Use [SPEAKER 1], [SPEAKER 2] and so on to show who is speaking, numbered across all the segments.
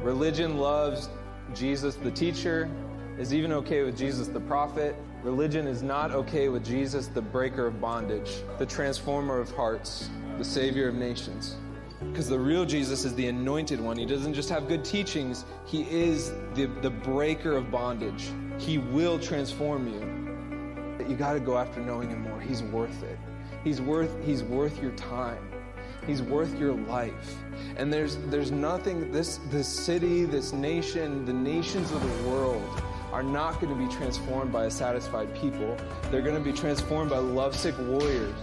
[SPEAKER 1] Religion loves Jesus the teacher, is even okay with Jesus the prophet. Religion is not okay with Jesus the breaker of bondage, the transformer of hearts, the savior of nations. Because the real Jesus is the anointed one. He doesn't just have good teachings, he is the, the breaker of bondage. He will transform you. You got to go after knowing him more. He's worth it. He's worth he's worth your time. He's worth your life. And there's there's nothing this this city, this nation, the nations of the world are not going to be transformed by a satisfied people. They're going to be transformed by lovesick warriors.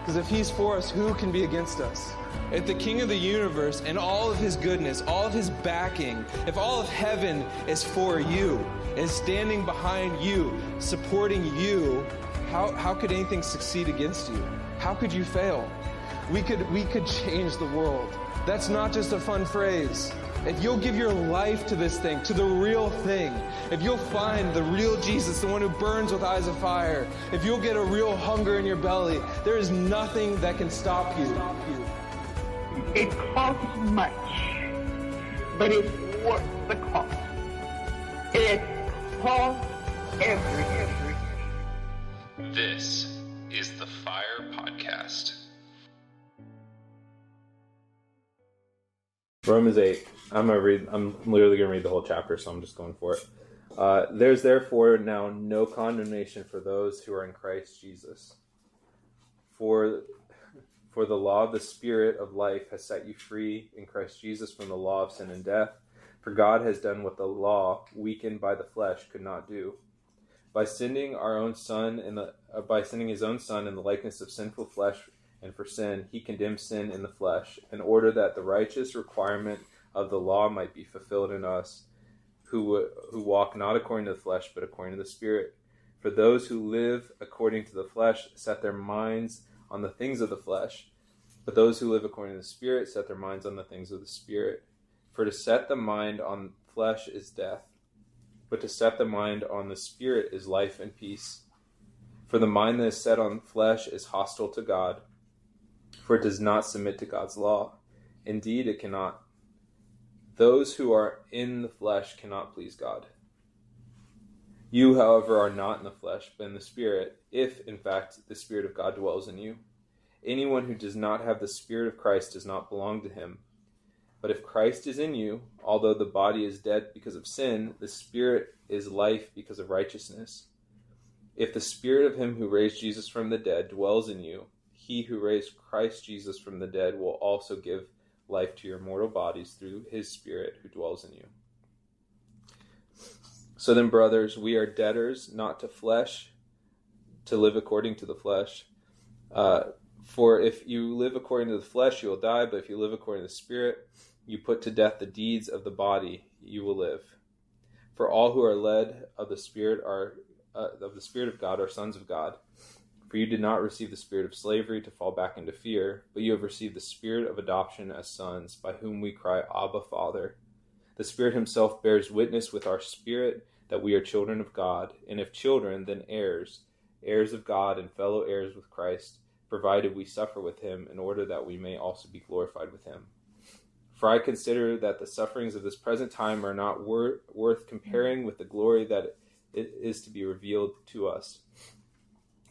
[SPEAKER 1] Because if he's for us, who can be against us? If the king of the universe and all of his goodness, all of his backing, if all of heaven is for you, is standing behind you, supporting you, how, how could anything succeed against you? How could you fail? We could, we could change the world. That's not just a fun phrase. If you'll give your life to this thing, to the real thing, if you'll find the real Jesus, the one who burns with eyes of fire, if you'll get a real hunger in your belly, there is nothing that can stop you.
[SPEAKER 2] It costs much, but it's worth the cost. It costs everything.
[SPEAKER 3] This
[SPEAKER 4] Romans 8. I'm gonna read. I'm literally gonna read the whole chapter, so I'm just going for it. Uh, There's therefore now no condemnation for those who are in Christ Jesus. For for the law of the Spirit of life has set you free in Christ Jesus from the law of sin and death. For God has done what the law, weakened by the flesh, could not do. By sending our own Son in the uh, by sending His own Son in the likeness of sinful flesh, and for sin, He condemned sin in the flesh, in order that the righteous requirement of the law might be fulfilled in us, who who walk not according to the flesh, but according to the Spirit. For those who live according to the flesh set their minds on the things of the flesh, but those who live according to the Spirit set their minds on the things of the Spirit. For to set the mind on flesh is death, but to set the mind on the Spirit is life and peace. For the mind that is set on flesh is hostile to God, for it does not submit to God's law. Indeed, it cannot. Those who are in the flesh cannot please God. You, however, are not in the flesh, but in the Spirit, if, in fact, the Spirit of God dwells in you. Anyone who does not have the Spirit of Christ does not belong to him. But if Christ is in you, although the body is dead because of sin, the Spirit is life because of righteousness. If the Spirit of him who raised Jesus from the dead dwells in you, he who raised Christ Jesus from the dead will also give life to your mortal bodies through his Spirit who dwells in you. So then, brothers, we are debtors not to flesh, to live according to the flesh. Uh, for if you live according to the flesh, you will die, but if you live according to the Spirit, you put to death the deeds of the body, you will live. For all who are led of the Spirit are uh, of the Spirit of God are sons of God. For you did not receive the spirit of slavery to fall back into fear, but you have received the spirit of adoption as sons, by whom we cry, Abba, Father. The Spirit Himself bears witness with our spirit that we are children of God, and if children, then heirs, heirs of God and fellow heirs with Christ, provided we suffer with Him, in order that we may also be glorified with Him. For I consider that the sufferings of this present time are not wor- worth comparing with the glory that is to be revealed to us.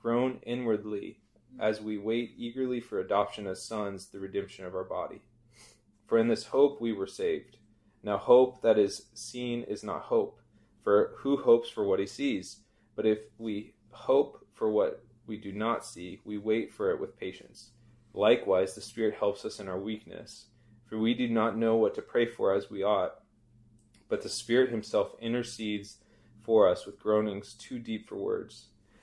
[SPEAKER 4] groan inwardly as we wait eagerly for adoption as sons, the redemption of our body. For in this hope we were saved. Now, hope that is seen is not hope, for who hopes for what he sees? But if we hope for what we do not see, we wait for it with patience. Likewise, the Spirit helps us in our weakness, for we do not know what to pray for as we ought, but the Spirit Himself intercedes for us with groanings too deep for words.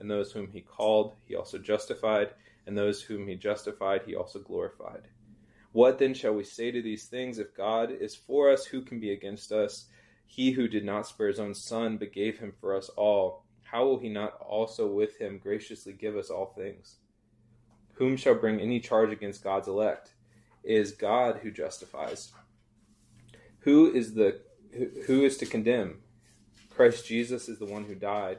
[SPEAKER 4] and those whom he called, he also justified, and those whom he justified, he also glorified. What then shall we say to these things? If God is for us, who can be against us? He who did not spare his own son, but gave him for us all, how will he not also with him graciously give us all things? Whom shall bring any charge against God's elect? It is God who justifies. Who is the who is to condemn? Christ Jesus is the one who died.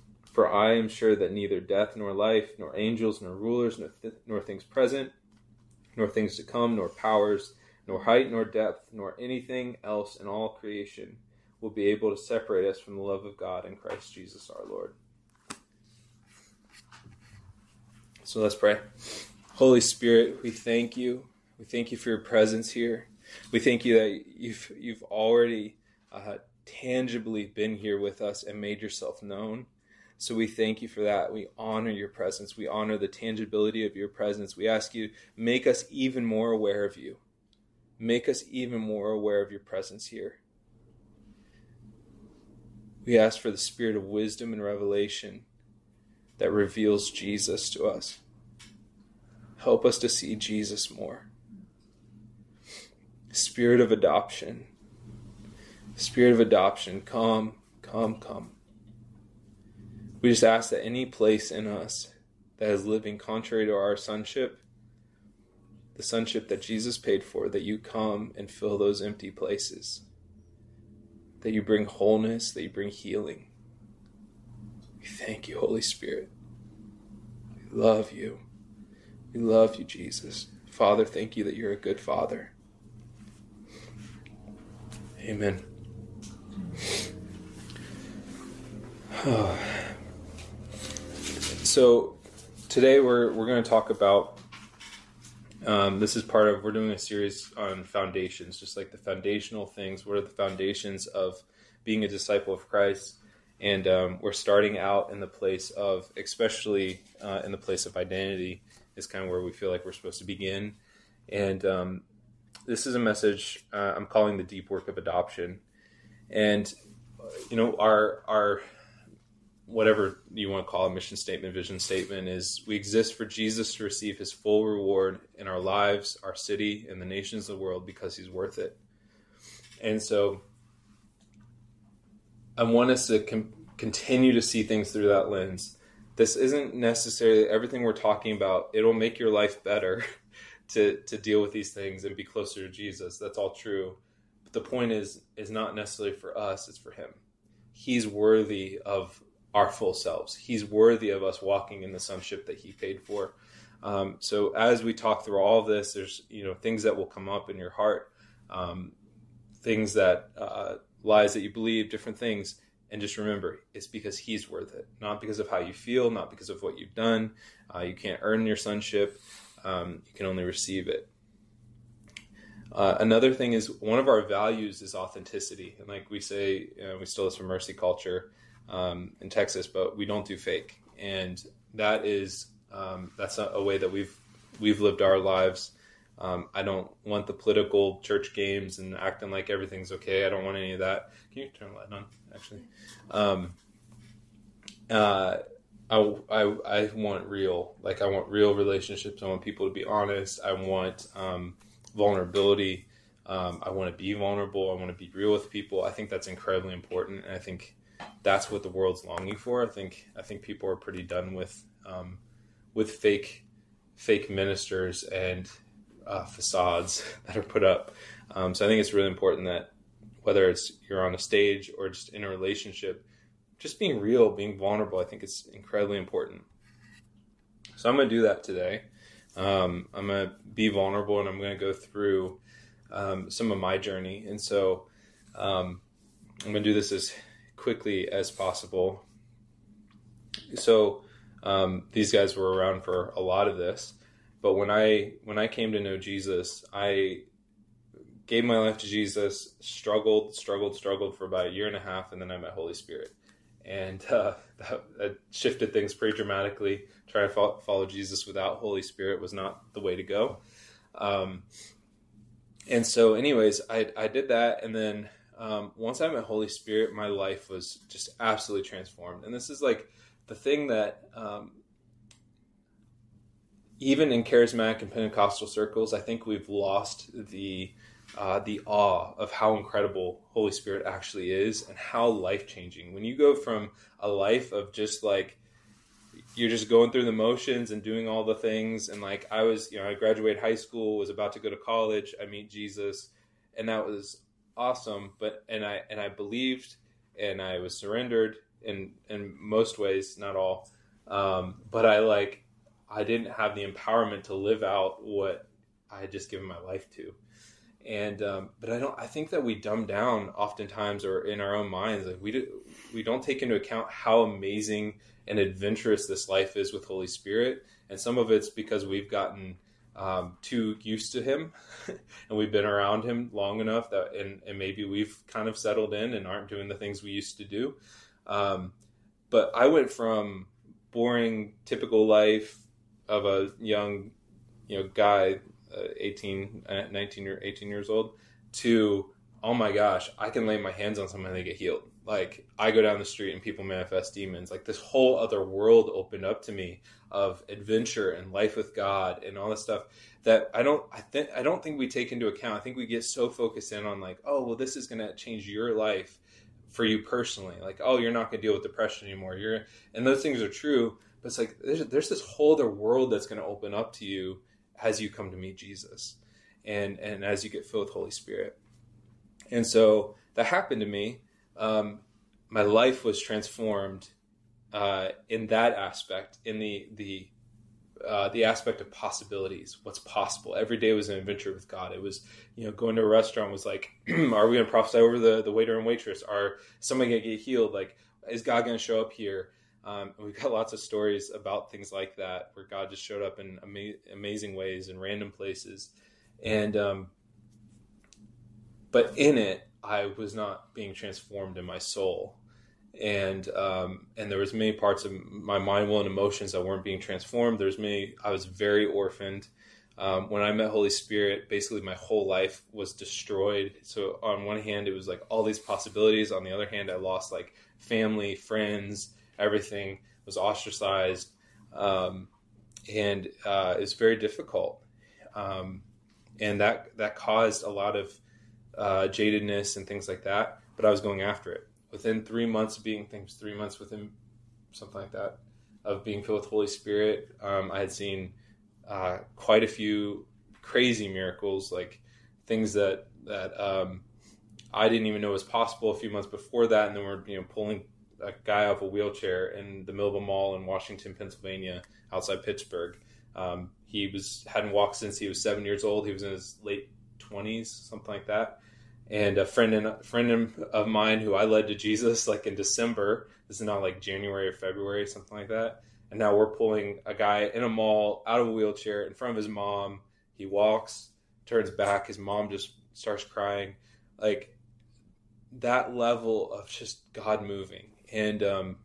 [SPEAKER 4] For I am sure that neither death nor life, nor angels, nor rulers, nor, th- nor things present, nor things to come, nor powers, nor height nor depth, nor anything else in all creation will be able to separate us from the love of God in Christ Jesus our Lord. So let's pray. Holy Spirit, we thank you. We thank you for your presence here. We thank you that you've you've already uh, tangibly been here with us and made yourself known. So we thank you for that. We honor your presence. We honor the tangibility of your presence. We ask you make us even more aware of you make us even more aware of your presence here. We ask for the spirit of wisdom and revelation that reveals Jesus to us. Help us to see Jesus more. Spirit of adoption. Spirit of adoption, come, come, come. We just ask that any place in us that is living contrary to our sonship, the sonship that Jesus paid for, that you come and fill those empty places, that you bring wholeness, that you bring healing. We thank you, Holy Spirit. We love you. We love you, Jesus. Father, thank you that you're a good Father. Amen. so today we're we're going to talk about um, this is part of we're doing a series on foundations, just like the foundational things. What are the foundations of being a disciple of Christ? And um, we're starting out in the place of, especially uh, in the place of identity, is kind of where we feel like we're supposed to begin. And um, this is a message uh, I'm calling the deep work of adoption. And you know, our our whatever you want to call a mission statement, vision statement, is we exist for Jesus to receive his full reward in our lives, our city, and the nations of the world because he's worth it. And so I want us to com- continue to see things through that lens. This isn't necessarily everything we're talking about. It'll make your life better to, to deal with these things and be closer to Jesus. That's all true. But the point is is not necessarily for us, it's for him. He's worthy of our full selves. He's worthy of us walking in the sonship that He paid for. Um, so as we talk through all this, there's you know things that will come up in your heart, um, things that uh, lies that you believe, different things, and just remember, it's because He's worth it, not because of how you feel, not because of what you've done. Uh, you can't earn your sonship; um, you can only receive it. Uh, another thing is one of our values is authenticity, and like we say, you know, we stole this from Mercy Culture um, in Texas, but we don't do fake, and that is um, that's a, a, way that we've we've lived our lives. Um, I don't want the political church games and acting like everything's okay. I don't want any of that. Can you turn the light on? Actually, um, uh, I, I, I want real. Like I want real relationships. I want people to be honest. I want um, vulnerability. Um, I want to be vulnerable. I want to be real with people. I think that's incredibly important. And I think that's what the world's longing for. I think I think people are pretty done with um, with fake fake ministers and uh, facades that are put up. Um, so I think it's really important that whether it's you're on a stage or just in a relationship, just being real, being vulnerable, I think is incredibly important. So I'm going to do that today. Um, I'm going to be vulnerable and I'm going to go through um, some of my journey. And so um, I'm going to do this as quickly as possible. So um, these guys were around for a lot of this, but when I when I came to know Jesus, I gave my life to Jesus, struggled, struggled, struggled for about a year and a half, and then I met Holy Spirit, and uh, that, that, shifted things pretty dramatically. Trying to follow, follow, Jesus without Holy Spirit was not the way to go. Um, and so, anyways, I I did that, and then um, once I met Holy Spirit, my life was just absolutely transformed. And this is like the thing that um, even in charismatic and Pentecostal circles, I think we've lost the uh, the awe of how incredible Holy Spirit actually is and how life changing. When you go from a life of just like you're just going through the motions and doing all the things, and like I was, you know, I graduated high school, was about to go to college, I meet Jesus, and that was awesome. But and I and I believed, and I was surrendered in in most ways, not all. Um, but I like I didn't have the empowerment to live out what I had just given my life to. And um, but I don't. I think that we dumb down oftentimes, or in our own minds, like we do, we don't take into account how amazing and adventurous this life is with Holy Spirit. And some of it's because we've gotten um, too used to Him, and we've been around Him long enough that, and, and maybe we've kind of settled in and aren't doing the things we used to do. Um, but I went from boring, typical life of a young, you know, guy, uh, 18, uh, 19 or 18 years old, to oh my gosh, I can lay my hands on someone and they get healed. Like I go down the street and people manifest demons. Like this whole other world opened up to me of adventure and life with God and all this stuff that I don't I think I don't think we take into account. I think we get so focused in on like, oh well this is gonna change your life for you personally. Like, oh you're not gonna deal with depression anymore. You're and those things are true, but it's like there's, there's this whole other world that's to open up to you as you come to meet Jesus, and and as you get filled with Holy Spirit. And so that happened to me. Um, my life was transformed uh, in that aspect, in the the uh, the aspect of possibilities, what's possible. Every day was an adventure with God. It was, you know, going to a restaurant was like, are we going to prophesy over the, the waiter and waitress? Are somebody going to get healed? Like, is God going to show up here? Um, we've got lots of stories about things like that where God just showed up in ama- amazing ways in random places. And, um, but in it, I was not being transformed in my soul. And, um, and there was many parts of my mind, will, and emotions that weren't being transformed. There's many, I was very orphaned. Um, when I met Holy Spirit, basically my whole life was destroyed. So on one hand, it was like all these possibilities. On the other hand, I lost like family, friends, everything was ostracized, um, and uh, it was very difficult. Um, and that that caused a lot of uh, jadedness and things like that. But I was going after it. Within three months of being, things three months within something like that of being filled with Holy Spirit, um, I had seen uh, quite a few crazy miracles, like things that that um, I didn't even know was possible a few months before that, and then we're you know pulling a guy off a wheelchair in the middle mall in Washington, Pennsylvania, outside Pittsburgh. Um, he was hadn't walked since he was seven years old. He was in his late twenties, something like that. And a friend a friend of mine who I led to Jesus like in December. This is not like January or February, something like that. And now we're pulling a guy in a mall out of a wheelchair in front of his mom. He walks, turns back. His mom just starts crying. Like that level of just God moving and um,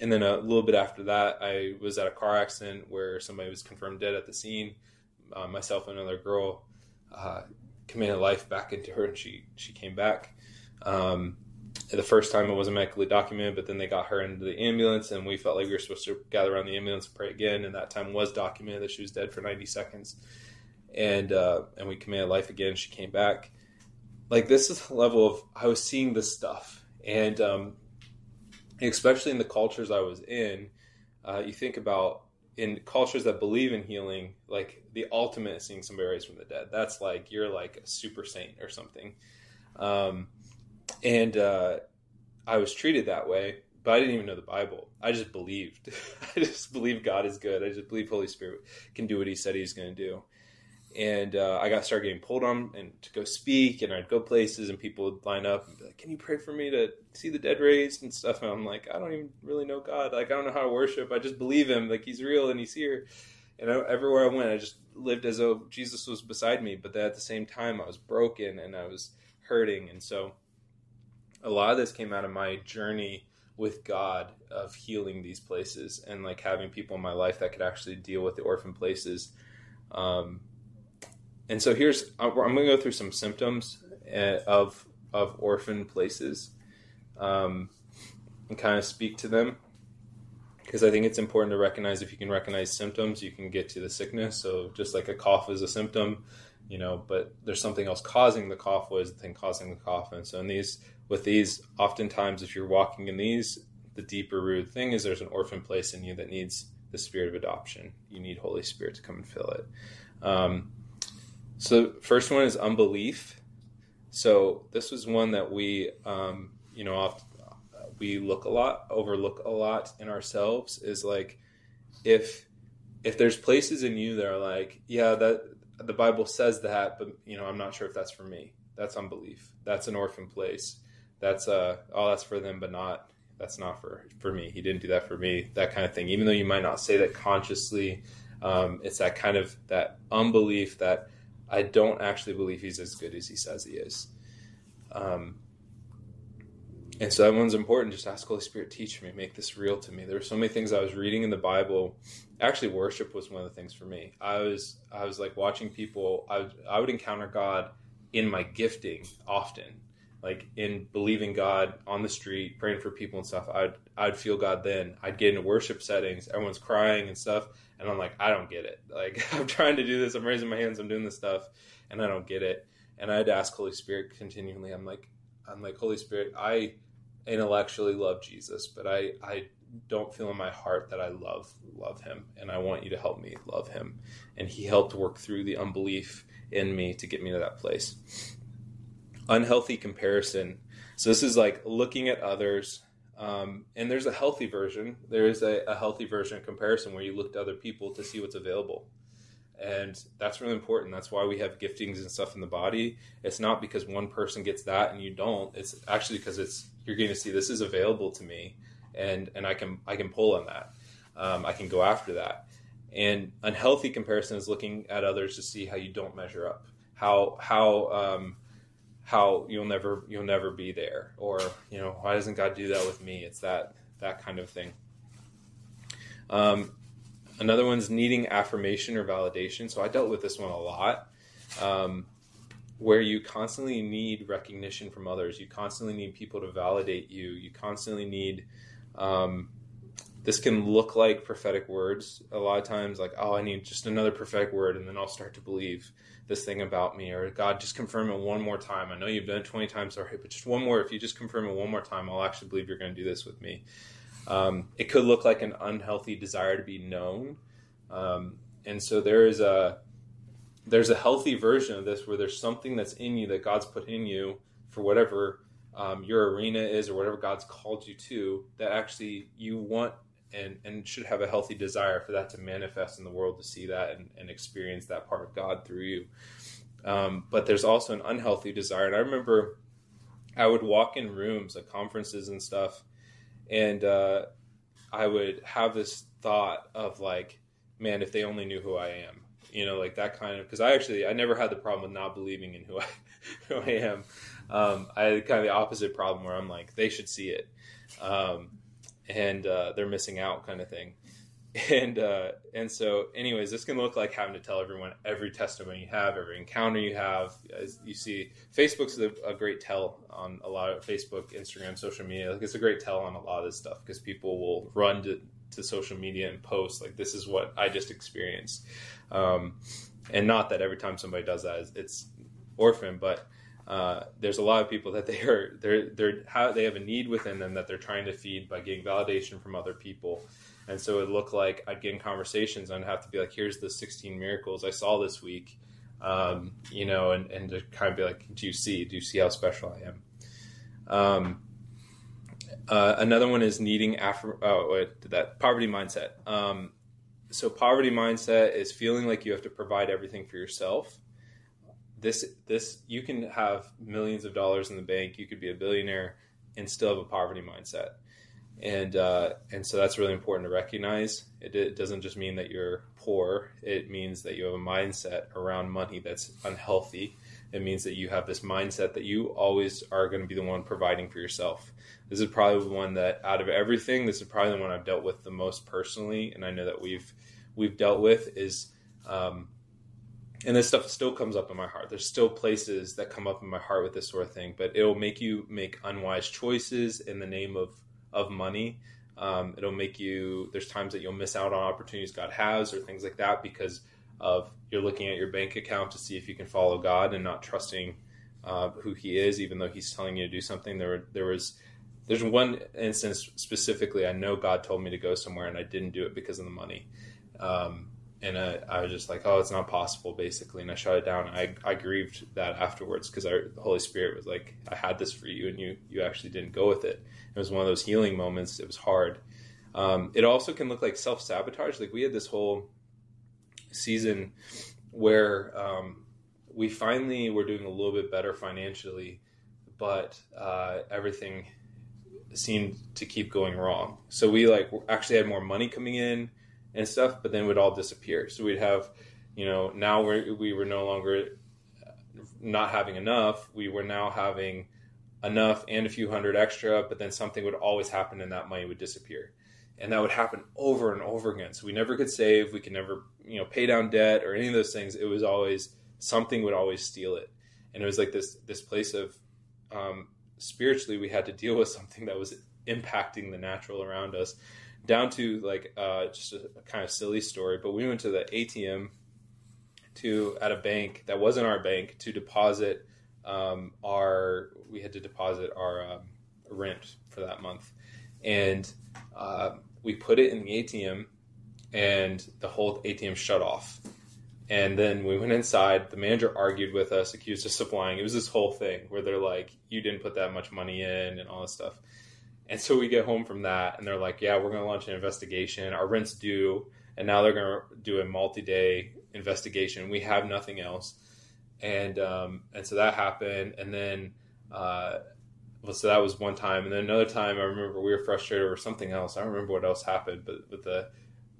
[SPEAKER 4] and then a little bit after that, I was at a car accident where somebody was confirmed dead at the scene. Uh, myself and another girl uh, committed life back into her, and she she came back. Um, the first time it wasn't medically documented, but then they got her into the ambulance, and we felt like we were supposed to gather around the ambulance and pray again. And that time was documented that she was dead for 90 seconds, and uh, and we committed life again. She came back. Like this is the level of I was seeing this stuff, and um, especially in the cultures I was in, uh, you think about in cultures that believe in healing, like the ultimate is seeing somebody raised from the dead. That's like you're like a super saint or something. Um, and uh, I was treated that way, but I didn't even know the Bible. I just believed. I just believe God is good. I just believe Holy Spirit can do what He said He's going to do. And uh, I got started getting pulled on and to go speak, and I'd go places, and people would line up and be like, "Can you pray for me to see the dead raised and stuff?" And I'm like, "I don't even really know God. Like, I don't know how to worship. I just believe Him. Like, He's real and He's here." And I, everywhere I went, I just lived as though Jesus was beside me. But at the same time, I was broken and I was hurting, and so a lot of this came out of my journey with God of healing these places and like having people in my life that could actually deal with the orphan places. Um, and so here's I'm going to go through some symptoms eh, of of orphan places um, and kind of speak to them because I think it's important to recognize if you can recognize symptoms, you can get to the sickness. So just like a cough is a symptom, you know, but there's something else causing the cough was the thing causing the cough. And so in these with these, oftentimes if you're walking in these, the deeper root thing is there's an orphan place in you that needs the spirit of adoption. You need Holy Spirit to come and fill it. Um, so first one is unbelief. So this was one that we, um, you know, we look a lot, overlook a lot in ourselves. Is like if if there's places in you that are like, yeah, that the Bible says that, but you know, I'm not sure if that's for me. That's unbelief. That's an orphan place that's uh oh that's for them but not that's not for for me he didn't do that for me that kind of thing even though you might not say that consciously um, it's that kind of that unbelief that i don't actually believe he's as good as he says he is. Um, and so that one's important. Just ask holy spirit teach me make this real to me. There were so many things i was reading in the bible. Actually worship was one of the things for me. I was i was like watching people. I, I would encounter god in my gifting often. Like in believing God on the street, praying for people and stuff, I'd I'd feel God then. I'd get into worship settings, everyone's crying and stuff, and I'm uh-huh. like, I don't get it. Like I'm trying to do this, I'm raising my hands, I'm doing this stuff, and I don't get it. And I'd ask Holy Spirit continually. I'm like, I'm like, Holy Spirit, I intellectually love Jesus, but I I don't feel in my heart that I love love him, and I want you to help me love him. And He helped work through the unbelief in me to get me to that place unhealthy comparison. So this is like looking at others, um, and there's a healthy version. There is a, a, healthy version of comparison where you look to other people to see what's available, and that's really important. That's why we have giftings and stuff in the body. It's not because one person gets that and you don't. It's actually because it's you're going to see this is available to me, and and I can I can pull on that. Um, I can go after that. And unhealthy comparison is looking at others to see how you don't measure up, how how um, how you'll never you'll never be there. Or you know why doesn't god do that with me? It's that that kind of thing. Um, another one's needing affirmation or validation. So i dealt with this one a lot. Um, where you constantly need recognition from others. You constantly need people to validate you. You constantly need um, this can look like prophetic words a lot of times like oh i need just another prophetic word and then i'll start to believe this thing about me or god just confirm it one more time. I know you've done it 20 times already but just one more. If you just confirm it one more time i'll actually believe you're going to do this with me. Um, it could look like an unhealthy desire to be known. Um, and so there is a there's a healthy version of this where there's something that's in you that god's put in you for whatever um, your arena is or whatever god's called you to that actually you want and and should have a healthy desire for that to manifest in the world to see that and, and experience that part of God through you. Um, but there's also an unhealthy desire, and I remember I would walk in rooms at conferences and stuff, and uh, I would have this thought of like, man, if they only knew who I am, you know, like that kind of. Because I actually I never had the problem with not believing in who I who I am. Um, I had kind of the opposite problem where I'm like, they should see it. Um, and uh, they're missing out kind of thing. And uh, and so anyways this can look like having to tell everyone every testimony you have every encounter you have. As you see facebook's a, a great tell on a lot of facebook instagram social media. Like it's a great tell on a lot of this stuff because people will run to, to social media and post like this is what i just experienced. Um, and not that every time somebody does that it's orphan but uh, there's a lot of people that they are they're they're how they have a need within them that they're trying to feed by getting validation from other people and so it looked like I'd get in conversations and I'd have to be like here's the 16 miracles I saw this week um, you know and, and to kind of be like do you see do you see how special I am Um, uh, another one is needing affirm. Oh, wait, that poverty mindset. Um, so poverty mindset is feeling like you have to provide everything for yourself. This this you can have millions of dollars in the bank. You could be a billionaire and still have a poverty mindset. And uh, and so that's really important to recognize. It, it doesn't just mean that you're poor. It means that you have a mindset around money that's unhealthy. It means that you have this mindset that you always are going to be the one providing for yourself this is probably the one that out of everything, this is probably the one I've dealt with the most personally, and I know that we've we've dealt with is, um, and this stuff still comes up in my heart. There's still places that come up in my heart with this sort of thing, but it'll make you make unwise choices in the name of of money. Um, it'll make you. There's times that you'll miss out on opportunities God has or things like that because of you're looking at your bank account to see if you can follow God and not trusting uh, who He is, even though He's telling you to do something. There, there was there's one instance specifically I know God told me to go somewhere and I didn't do it because of the money. Um, and I, I, was just like, oh, it's not possible, basically. And I shut it down. I, I grieved that afterwards because the Holy Spirit was like, I had this for you, and you you actually didn't go with it. It was one of those healing moments. It was hard. Um, it also can look like self sabotage. Like we had this whole season where um, we finally were doing a little bit better financially, but uh, everything seemed to keep going wrong. So we like actually had more money coming in and stuff, but then it would all disappear. So we'd have, you know, now we we were no longer not having enough. We were now having enough and a few hundred extra, but then something would always happen and that money would disappear. And that would happen over and over again. So we never could save, we could never, you know, pay down debt or any of those things. It was always something would always steal it. And it was like this this place of um, spiritually we had to deal with something that was impacting the natural around us down to like uh, just a, a, kind of silly story but we went to the atm to at a bank that wasn't our bank to deposit um, our we had to deposit our um, rent for that month and uh, we put it in the atm and the whole atm shut off and then we went inside. The manager argued with us, accused us of lying. It was this whole thing where they're like, "You didn't put that much money in," and all this stuff. And so we get home from that, and they're like, "Yeah, we're going to launch an investigation. Our rent's due, and now they're going to do a multi-day investigation. We have nothing else." And um, and so that happened, and then uh, well, so that was one time, and then another time I remember we were frustrated over something else. I don't remember what else happened, but but the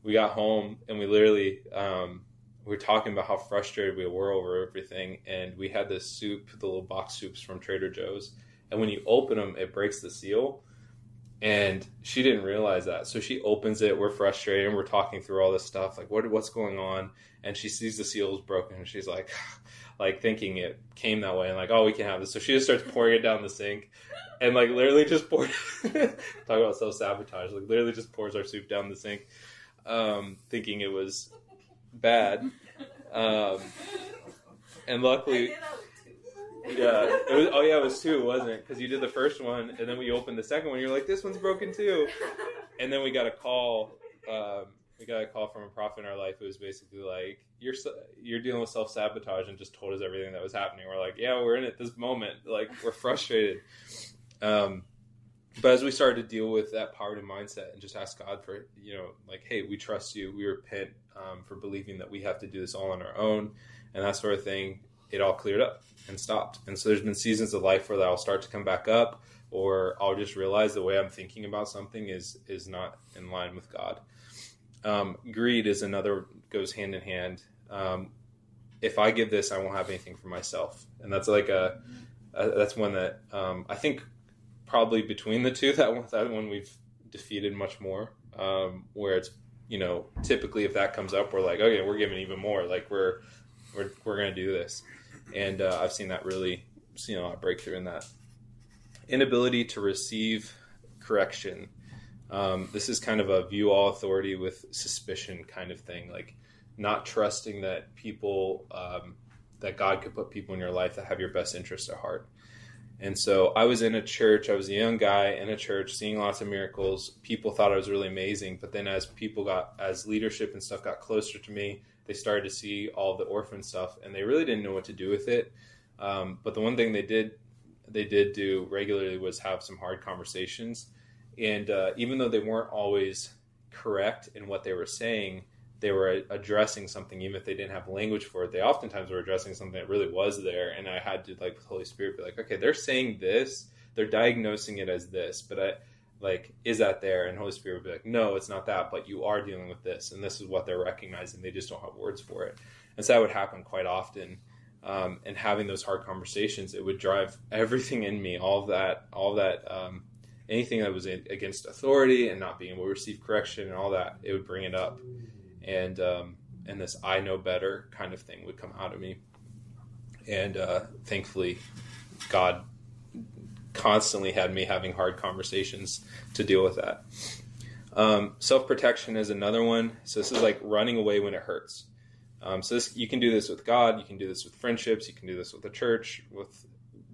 [SPEAKER 4] we got home and we literally. Um, we were talking about how frustrated we were over everything, and we had this soup, the little box soups from Trader Joe's, and when you open them, it breaks the seal. And she didn't realize that, so she opens it. We're frustrated, and we're talking through all this stuff, like what what's going on. And she sees the seal is broken, and she's like, like thinking it came that way, and like, oh, we can have this. So she just starts pouring it down the sink, and like literally just poured. talk about self sabotage. Like literally just pours our soup down the sink, um, thinking it was bad. Um, and luckily, yeah, it was. Oh yeah, it was two, wasn't it? Because you did the first one, and then we opened the second one. You're like, this one's broken too. And then we got a call. Um, we got a call from a prophet in our life. who was basically like, you're you're dealing with self sabotage, and just told us everything that was happening. We're like, yeah, we're in it this moment. Like we're frustrated. Um, but as we started to deal with that poverty mindset and just ask God for, you know, like, hey, we trust you. We repent um, for believing that we have to do this all on our own and that sort of thing, it all cleared up and stopped. And so there's been seasons of life where I'll start to come back up or I'll just realize the way I'm thinking about something is is not in line with God. Um, greed is another goes hand in hand. Um, if I give this, I won't have anything for myself, and that's like a, a that's one that um, I think probably between the two that one that one we've defeated much more. Um, where it's you know typically if that comes up, we're like okay, we're giving even more. Like we're we're we're gonna do this, and uh, I've seen that really seen a breakthrough in that inability to receive correction. Um, this is kind of a view all authority with suspicion kind of thing, like not trusting that people um, that God could put people in your life that have your best interest at heart. And so I was in a church, I was a young guy in a church seeing lots of miracles. People thought I was really amazing. But then as people got, as leadership and stuff got closer to me, they started to see all the orphan stuff and they really didn't know what to do with it. Um, but the one thing they did they did do regularly was have some hard conversations, and uh, even though they weren't always correct in what they were saying, they were addressing something even if they didn't have language for it. They oftentimes were addressing something that really was there, and I had to like the Holy Spirit be like, okay, they're saying this, they're diagnosing it as this, but I like is that there? And holy spirit would be like no it's not that but you are dealing with this and this is what they're recognizing. They just don't have words for it. And so that would happen quite often. Um, and having those hard conversations it would drive everything in me all that all that um, anything that was against authority and not being able to receive correction and all that it would bring it up. And um, and this i know better kind of thing would come out of me. And uh, thankfully god constantly had me having hard conversations to deal with that. Um, Self protection is another one. So this is like running away when it hurts. Um, so this, you can do this with God. You can do this with friendships. You can do this with the church, with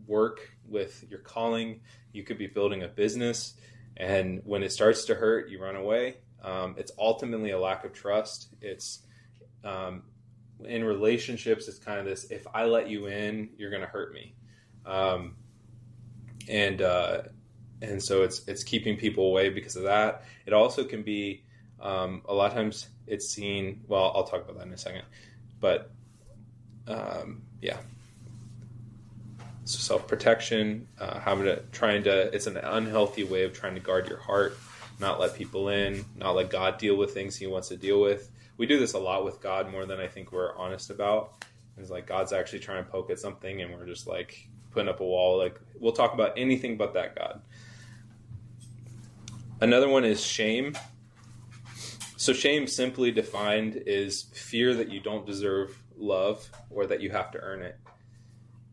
[SPEAKER 4] work, with your calling. You could be building a business, and when it starts to hurt, you run away. Um, it's ultimately a lack of trust. It's um, in relationships. It's kind of this: if I let you in, you're going to hurt me. Um, and uh, and so it's it's keeping people away because of that. It also can be um, a lot of times it's seen. Well, I'll talk about that in a second, but um, yeah. So self protection, uh, having to trying to it's an unhealthy way of trying to guard your heart, not let people in, not let God deal with things He wants to deal with. We do this a lot with God more than I think we're honest about. It's like God's actually trying to poke at something, and we're just like, putting up a wall. Like we'll talk about anything but that God. Another one is shame. So shame simply defined is fear that you don't deserve love or that you have to earn it.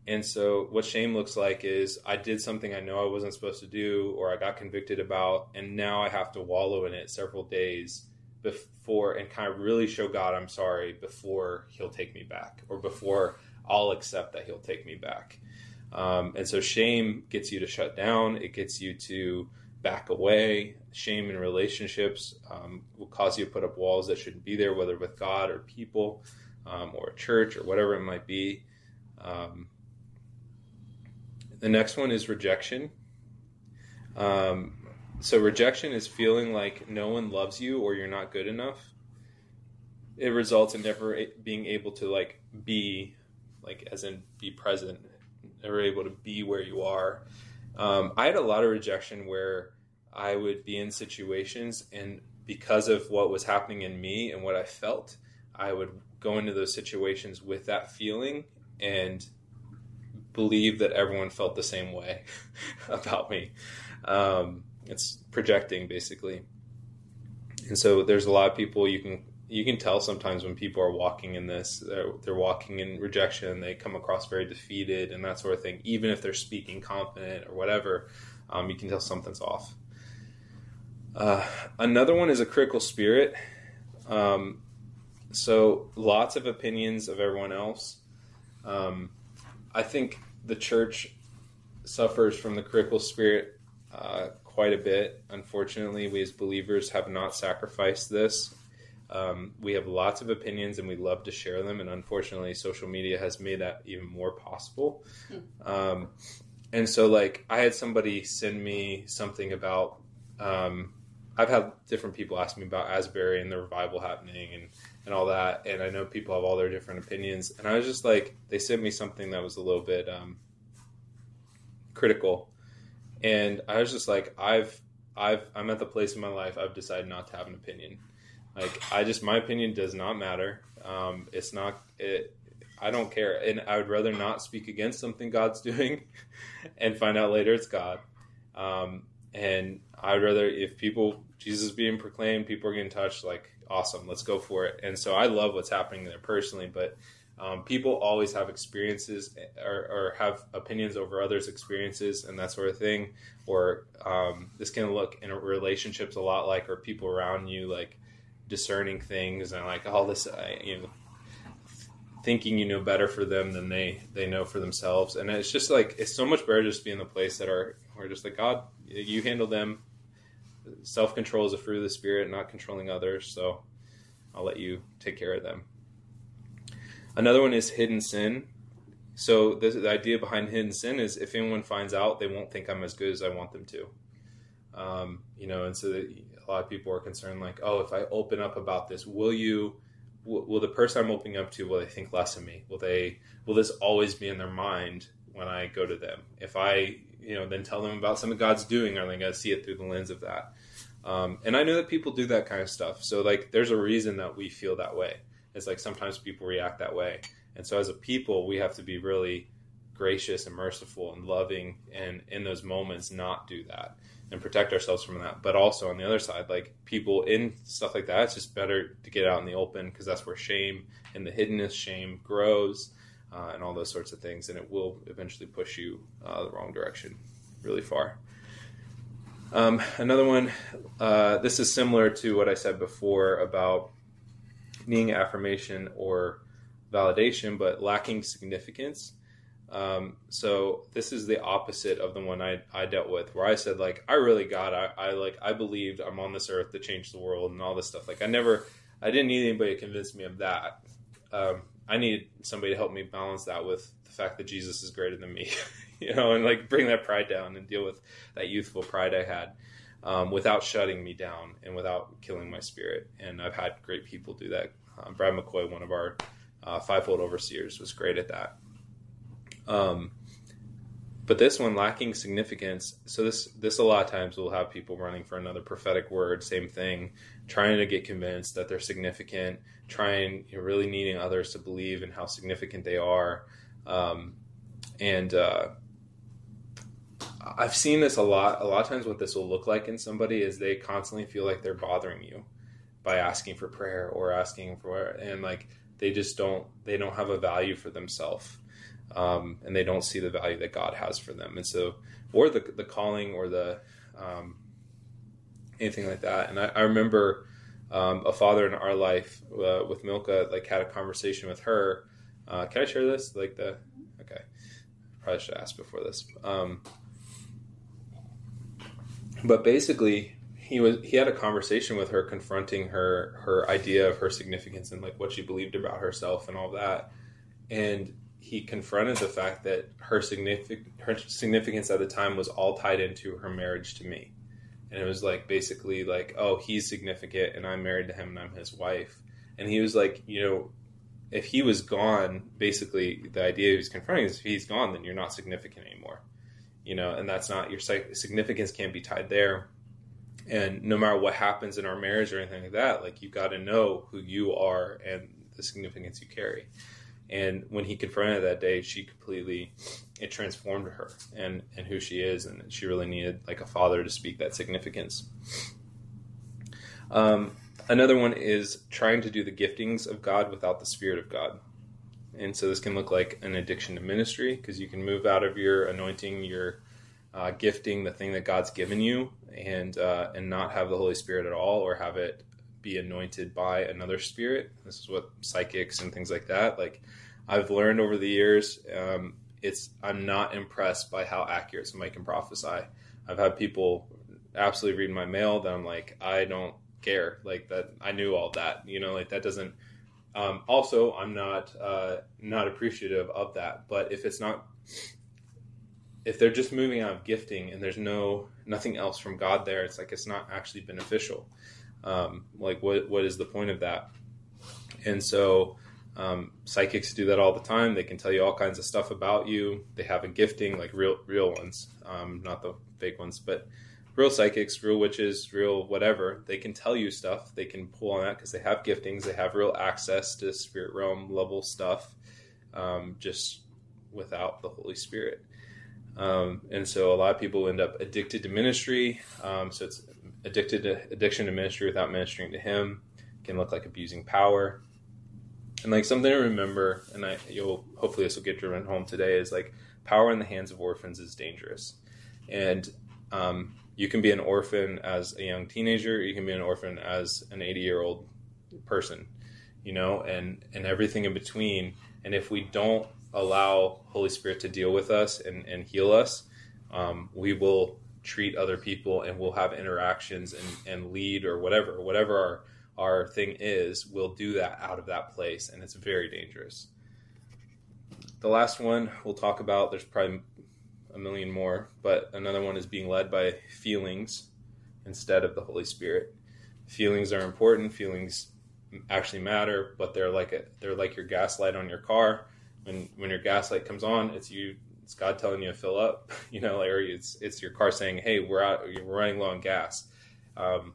[SPEAKER 4] And so what shame looks like is I did something I know I wasn't supposed to do or I got convicted about and now I have to wallow in it several days before and kind of really show God I'm sorry before he'll take me back or before I'll accept that he'll take me back. Um, and so shame gets you to shut down, it gets you to back away. Shame in relationships um, will cause you to put up walls that shouldn't be there, whether with God or people um, or a church or whatever it might be. Um, the next one is rejection. Um, so, rejection is feeling like no one loves you or you're not good enough. It results in never being able to like be, like as in be present never able to be where you are. Um, I had a lot of rejection where I would be in situations and because of what was happening in me and what I felt, I would go into those situations with that feeling and believe that everyone felt the same way about me. Um, it's projecting basically. And so there's a lot of people you can you can tell sometimes when people are walking in this, they're, they're, walking in rejection, they come across very defeated and that sort of thing. Even if they're speaking confident or whatever, um, you can tell something's off. Uh, another one is a critical spirit. Um, so lots of opinions of everyone else. Um, I think the church suffers from the critical spirit uh, quite a bit. Unfortunately, we as believers have not sacrificed this um, we have lots of opinions and we love to share them. And unfortunately, social media has made that even more possible. Um, and so, like, I had somebody send me something about. Um, I've had different people ask me about Asbury and the revival happening and, and all that. And I know people have all their different opinions. And I was just like, they sent me something that was a little bit um, critical. And I was just like, I've, I've, I'm at the place in my life I've decided not to have an opinion. Like I just my opinion does not matter. Um, it's not it. I don't care, and I would rather not speak against something God's doing, and find out later it's God. Um, and I'd rather if people Jesus is being proclaimed, people are getting touched, like awesome, let's go for it. And so I love what's happening there personally, but um, people always have experiences or, or, have opinions over others' experiences and that sort of thing. Or um, this can look in relationships a lot like, or people around you, like discerning things and like all this, uh, you know, thinking you know better for them than they they know for themselves. And it's just like it's so much better just to be in the place that are where just like God, you handle them. Self control is a fruit of the spirit, not controlling others. So I'll let you take care of them. Another one is hidden sin. so the, the idea behind hidden sin is if anyone finds out, they won't think I'm as good as I want them to. Um, you know, and so a lot of people are concerned, like, oh, if I open up about this, will you? Will, will the person I'm opening up to will they think less of me? Will they? Will this always be in their mind when I go to them? If I, you know, then tell them about something God's doing, are they going to see it through the lens of that? Um, and I know that people do that kind of stuff. So like, there's a reason that we feel that way. It's like sometimes people react that way, and so as a people, we have to be really gracious and merciful and loving, and in those moments, not do that and protect ourselves from that. But also on the other side, like people in stuff like that, it's just better to get out in the open because that's where shame and the hiddenness shame grows. Uh, and all those sorts of things, and it will eventually push you uh, the wrong direction really far. Um, another one, uh, this is similar to what I said before about needing affirmation or validation, but lacking significance. Um, so this is the opposite of the one I, I dealt with, where I said like I really got I, I like I believed I'm on this earth to change the world and all this stuff. Like I never I didn't need anybody to convince me of that. Um, I needed somebody to help me balance that with the fact that Jesus is greater than me, you know, and like bring that pride down and deal with that youthful pride I had um, without shutting me down and without killing my spirit. And I've had great people do that. Uh, Brad McCoy, one of our uh, fivefold overseers, was great at that. Um, but this one lacking significance. So this this a lot of times we'll have people running for another prophetic word, same thing, trying to get convinced that they're significant, trying you know, really needing others to believe in how significant they are, um, and uh, I've seen this a lot. A lot of times, what this will look like in somebody is they constantly feel like they're bothering you by asking for prayer or asking for, and like they just don't they don't have a value for themselves um, and they don't see the value that God has for them. And so, or the the calling or the um, anything like that. And I, I remember um, a father in our life uh, with Milka like had a conversation with her. Uh, can I share this? Like the okay, probably should ask before this. Um, but basically, he was he had a conversation with her, confronting her her idea of her significance and like what she believed about herself and all that. And he confronted the fact that her significant her significance at the time was all tied into her marriage to me. And it was like basically like, oh, he's significant and I'm married to him and I'm his wife. And he was like, you know, if he was gone, basically the idea he was confronting is if he's gone, then you're not significant anymore. You know, and that's not your significance can't be tied there. And no matter what happens in our marriage or anything like that, like you got to know who you are and the significance you carry. And when he confronted her that day, she completely it transformed her and and who she is, and she really needed like a father to speak that significance. Um, another one is trying to do the giftings of God without the Spirit of God. And so this can look like an addiction to ministry because you can move out of your anointing, your uh, gifting, the thing that God's given you, and uh, and not have the Holy Spirit at all, or have it be anointed by another spirit. This is what psychics and things like that. Like I've learned over the years, um, it's I'm not impressed by how accurate somebody can prophesy. I've had people absolutely read my mail that I'm like, I don't care. Like that, I knew all that. You know, like that doesn't. Um, also, I'm not uh, not appreciative of that. But if it's not, if they're just moving out of gifting and there's no nothing else from God there, it's like it's not actually beneficial. Um, like what what is the point of that? And so um, psychics do that all the time. They can tell you all kinds of stuff about you. They have a gifting, like real real ones, um, not the fake ones, but real psychics, real witches, real whatever. They can tell you stuff. They can pull on that because they have giftings. They have real access to spirit realm level stuff, um, just without the Holy Spirit. Um, and so a lot of people end up addicted to ministry. Um, so it's addicted to addiction to ministry without ministering to Him. Can look like abusing power and like something to remember, and I you'll hopefully this will get driven home today is like power in the hands of orphans is dangerous, and um, you can be an orphan as a young teenager, you can be an orphan as an 80 year old person, you know, and and everything in between. And if we don't allow Holy Spirit to deal with us and, and heal us, um, we will treat other people and we'll have interactions and, and lead or whatever, whatever our our thing is, we'll do that out of that place, and it's very dangerous. the last one we'll talk about, there's probably a million more, but another one is being led by feelings instead of the Holy Spirit. Feelings are important. Feelings actually matter, but they're like a, they're like your gas light on your car. When when your gas light comes on, it's you. It's God telling you to fill up. You know, or it's it's your car saying, "Hey, we're out. We're running low on gas." Um,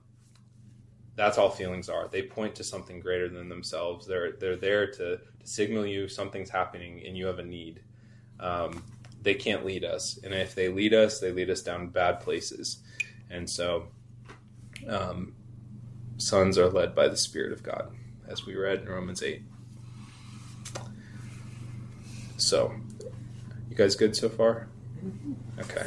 [SPEAKER 4] that's all feelings are. They point to something greater than themselves. They're they're there to, to signal you something's happening and you have a need. Um, they can't lead us, and if they lead us, they lead us down bad places. And so, um, sons are led by the Spirit of God, as we read in Romans eight. So, you guys good so far? Okay.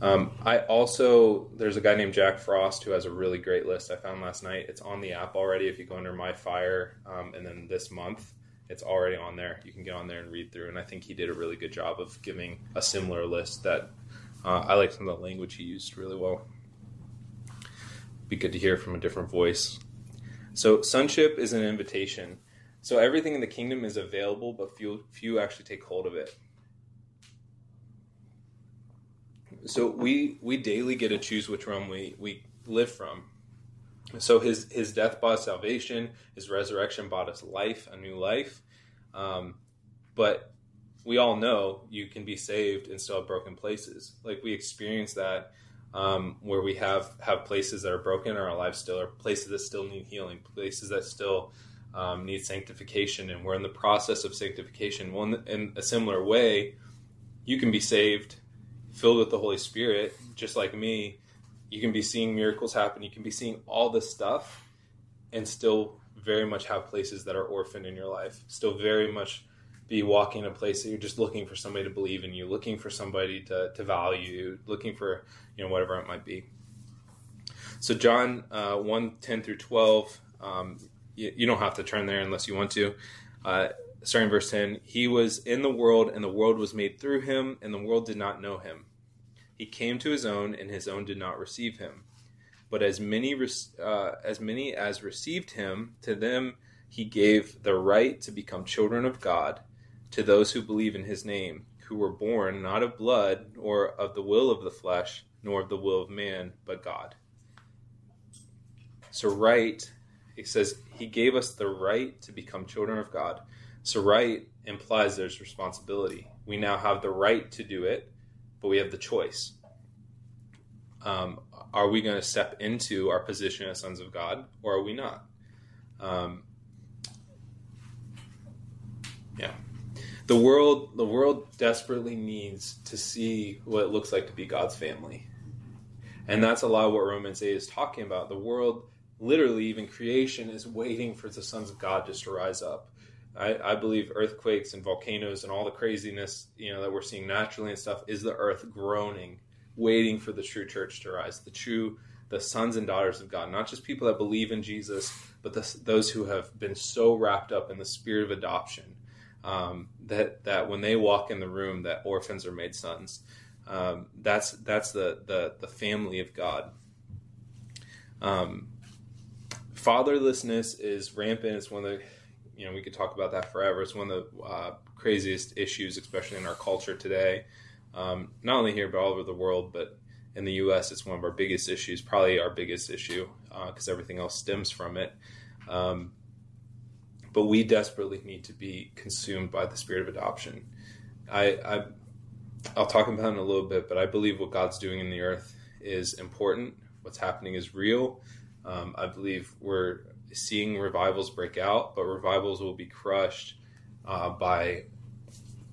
[SPEAKER 4] Um, I also there's a guy named Jack Frost who has a really great list I found last night. It's on the app already. If you go under My Fire, um, and then this month, it's already on there. You can get on there and read through. And I think he did a really good job of giving a similar list that uh, I like some of the language he used really well. Be good to hear from a different voice. So sonship is an invitation. So everything in the kingdom is available, but few few actually take hold of it. So we we daily get to choose which realm we we live from. So his his death bought salvation. His resurrection bought us life, a new life. Um, but we all know you can be saved and still have broken places. Like we experience that um, where we have have places that are broken in our lives still, or places that still need healing, places that still um, need sanctification, and we're in the process of sanctification. Well, in, in a similar way, you can be saved filled with the Holy Spirit, just like me, you can be seeing miracles happen. You can be seeing all this stuff and still very much have places that are orphaned in your life. Still very much be walking in a place that you're just looking for somebody to believe in you, looking for somebody to, to value you, looking for, you know, whatever it might be. So John uh, 1, 10 through 12, um, you, you, don't have to turn there unless you want to. Uh, starting verse 10 He was in the world, and the world was made through him, and the world did not know him. He came to his own, and his own did not receive him. But as many, uh, as many as received him, to them he gave the right to become children of God, to those who believe in his name, who were born not of blood, or of the will of the flesh, nor of the will of man, but God. So, right, he says, he gave us the right to become children of God. So, right implies there's responsibility. We now have the right to do it, but we have the choice. Um, are we going to step into our position as sons of God, or are we not? Um, yeah, the world the world desperately needs to see what it looks like to be God's family, and that's a lot of what Romans eight is talking about. The world, literally, even creation, is waiting for the sons of God just to rise up. I, I, believe earthquakes and volcanoes and all the craziness you know that we're seeing naturally and stuff is the earth groaning, waiting for the true church to rise, the true the sons and daughters of God, not just people that believe in Jesus, but the, those who have been so wrapped up in the spirit of adoption um, that that when they walk in the room, that orphans are made sons. Um, that's that's the, the the family of God. Um, fatherlessness is rampant. It's one of the you know we could talk about that forever. It's one of the uh, craziest issues, especially in our culture today. Um, not only here but all over the world, but in the U.S., it's one of our biggest issues, probably our biggest issue, because uh, everything else stems from it. Um, but we desperately need to be consumed by the spirit of adoption. I, I I'll talk about it in a little bit, but I believe what God's doing in the earth is important. What's happening is real. Um, I believe we're seeing revivals break out, but revivals will be crushed uh, by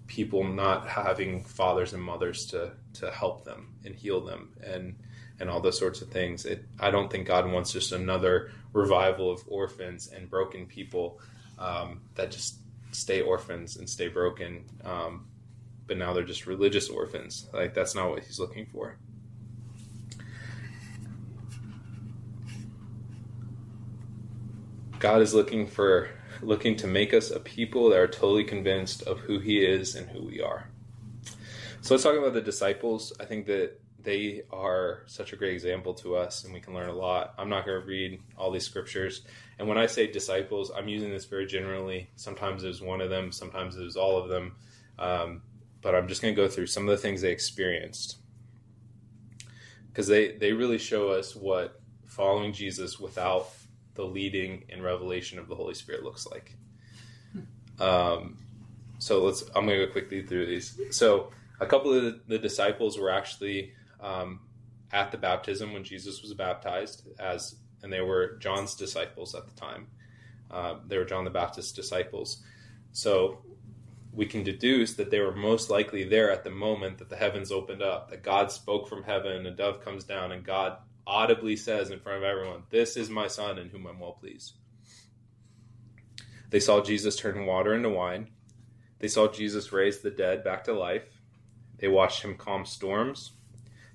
[SPEAKER 4] people not having fathers and mothers to to help them and heal them and and all those sorts of things. It, I don't think God wants just another revival of orphans and broken people um, that just stay orphans and stay broken. Um, but now they're just religious orphans. Like that's not what He's looking for. God is looking for looking to make us a people that are totally convinced of who he is and who we are. So let's talk about the disciples. I think that they are such a great example to us, and we can learn a lot. I'm not going to read all these scriptures. And when I say disciples, I'm using this very generally. Sometimes it was one of them, sometimes it was all of them. Um, but I'm just going to go through some of the things they experienced because they, they really show us what following Jesus without the leading and revelation of the Holy Spirit looks like. Um, so let's. I'm going to go quickly through these. So a couple of the, the disciples were actually um, at the baptism when Jesus was baptized, as and they were John's disciples at the time. Uh, they were John the Baptist's disciples. So we can deduce that they were most likely there at the moment that the heavens opened up, that God spoke from heaven, a dove comes down, and God audibly says in front of everyone, This is my son in whom I'm well pleased. They saw Jesus turn water into wine. They saw Jesus raise the dead back to life. They watched him calm storms.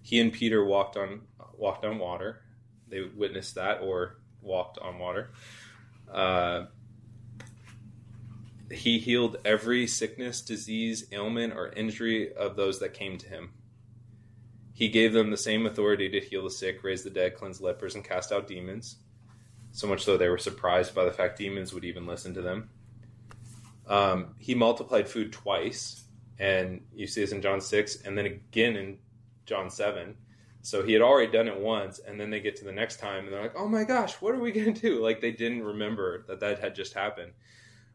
[SPEAKER 4] He and Peter walked on walked on water. They witnessed that or walked on water. Uh, he healed every sickness, disease, ailment, or injury of those that came to him. He gave them the same authority to heal the sick, raise the dead, cleanse lepers, and cast out demons. So much so they were surprised by the fact demons would even listen to them. Um, he multiplied food twice, and you see this in John 6, and then again in John 7. So he had already done it once, and then they get to the next time, and they're like, oh my gosh, what are we going to do? Like they didn't remember that that had just happened.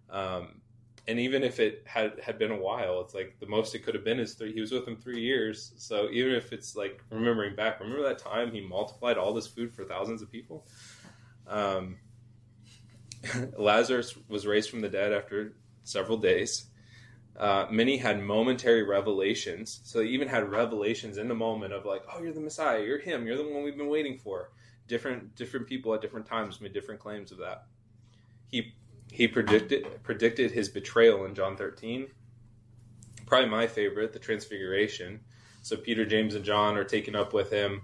[SPEAKER 4] Um, and even if it had had been a while, it's like the most it could have been is three. He was with him three years, so even if it's like remembering back, remember that time he multiplied all this food for thousands of people. Um, Lazarus was raised from the dead after several days. Uh, many had momentary revelations, so they even had revelations in the moment of like, "Oh, you're the Messiah. You're him. You're the one we've been waiting for." Different different people at different times made different claims of that. He he predicted predicted his betrayal in John 13. Probably my favorite, the Transfiguration. So Peter, James, and John are taken up with him.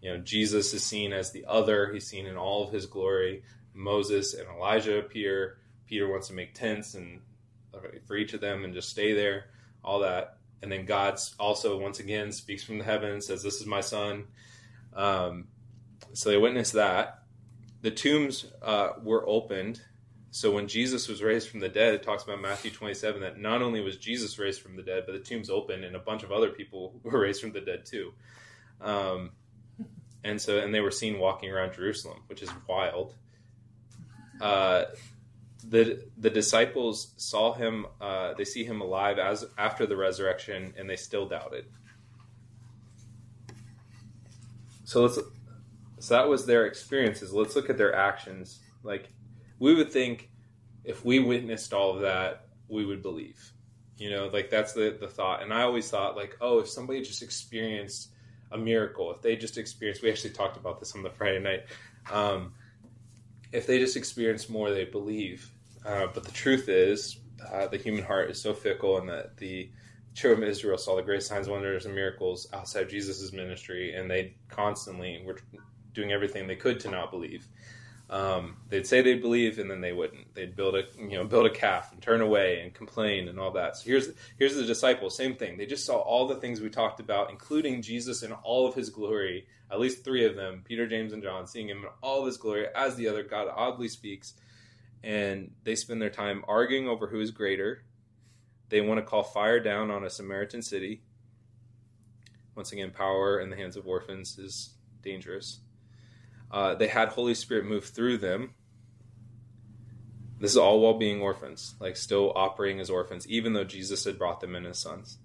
[SPEAKER 4] You know, Jesus is seen as the other. He's seen in all of his glory. Moses and Elijah appear. Peter wants to make tents and for each of them and just stay there. All that, and then God also once again speaks from the heavens, says, "This is my son." Um, so they witness that. The tombs uh, were opened so when Jesus was raised from the dead, it talks about Matthew 27 that not only was Jesus raised from the dead, but the tomb's open and a bunch of other people were raised from the dead too. Um, and so, and they were seen walking around Jerusalem, which is wild. Uh, the the disciples saw him; uh, they see him alive as after the resurrection, and they still doubted. So let's. So that was their experiences. Let's look at their actions. Like we would think if we witnessed all of that, we would believe. You know, like that's the, the thought. And I always thought, like, oh, if somebody just experienced a miracle, if they just experienced, we actually talked about this on the Friday night. Um, if they just experienced more, they believe. Uh, but the truth is, uh, the human heart is so fickle, and that the children of Israel saw the great signs, wonders, and miracles outside Jesus' ministry, and they constantly were doing everything they could to not believe. Um, they'd say they'd believe, and then they wouldn't. They'd build a you know build a calf and turn away and complain and all that. So here's here's the disciples, same thing. They just saw all the things we talked about, including Jesus in all of his glory. At least three of them, Peter, James, and John, seeing him in all of his glory as the other God oddly speaks, and they spend their time arguing over who is greater. They want to call fire down on a Samaritan city. Once again, power in the hands of orphans is dangerous. Uh, they had Holy Spirit move through them. This is all while being orphans, like still operating as orphans, even though Jesus had brought them in as sons.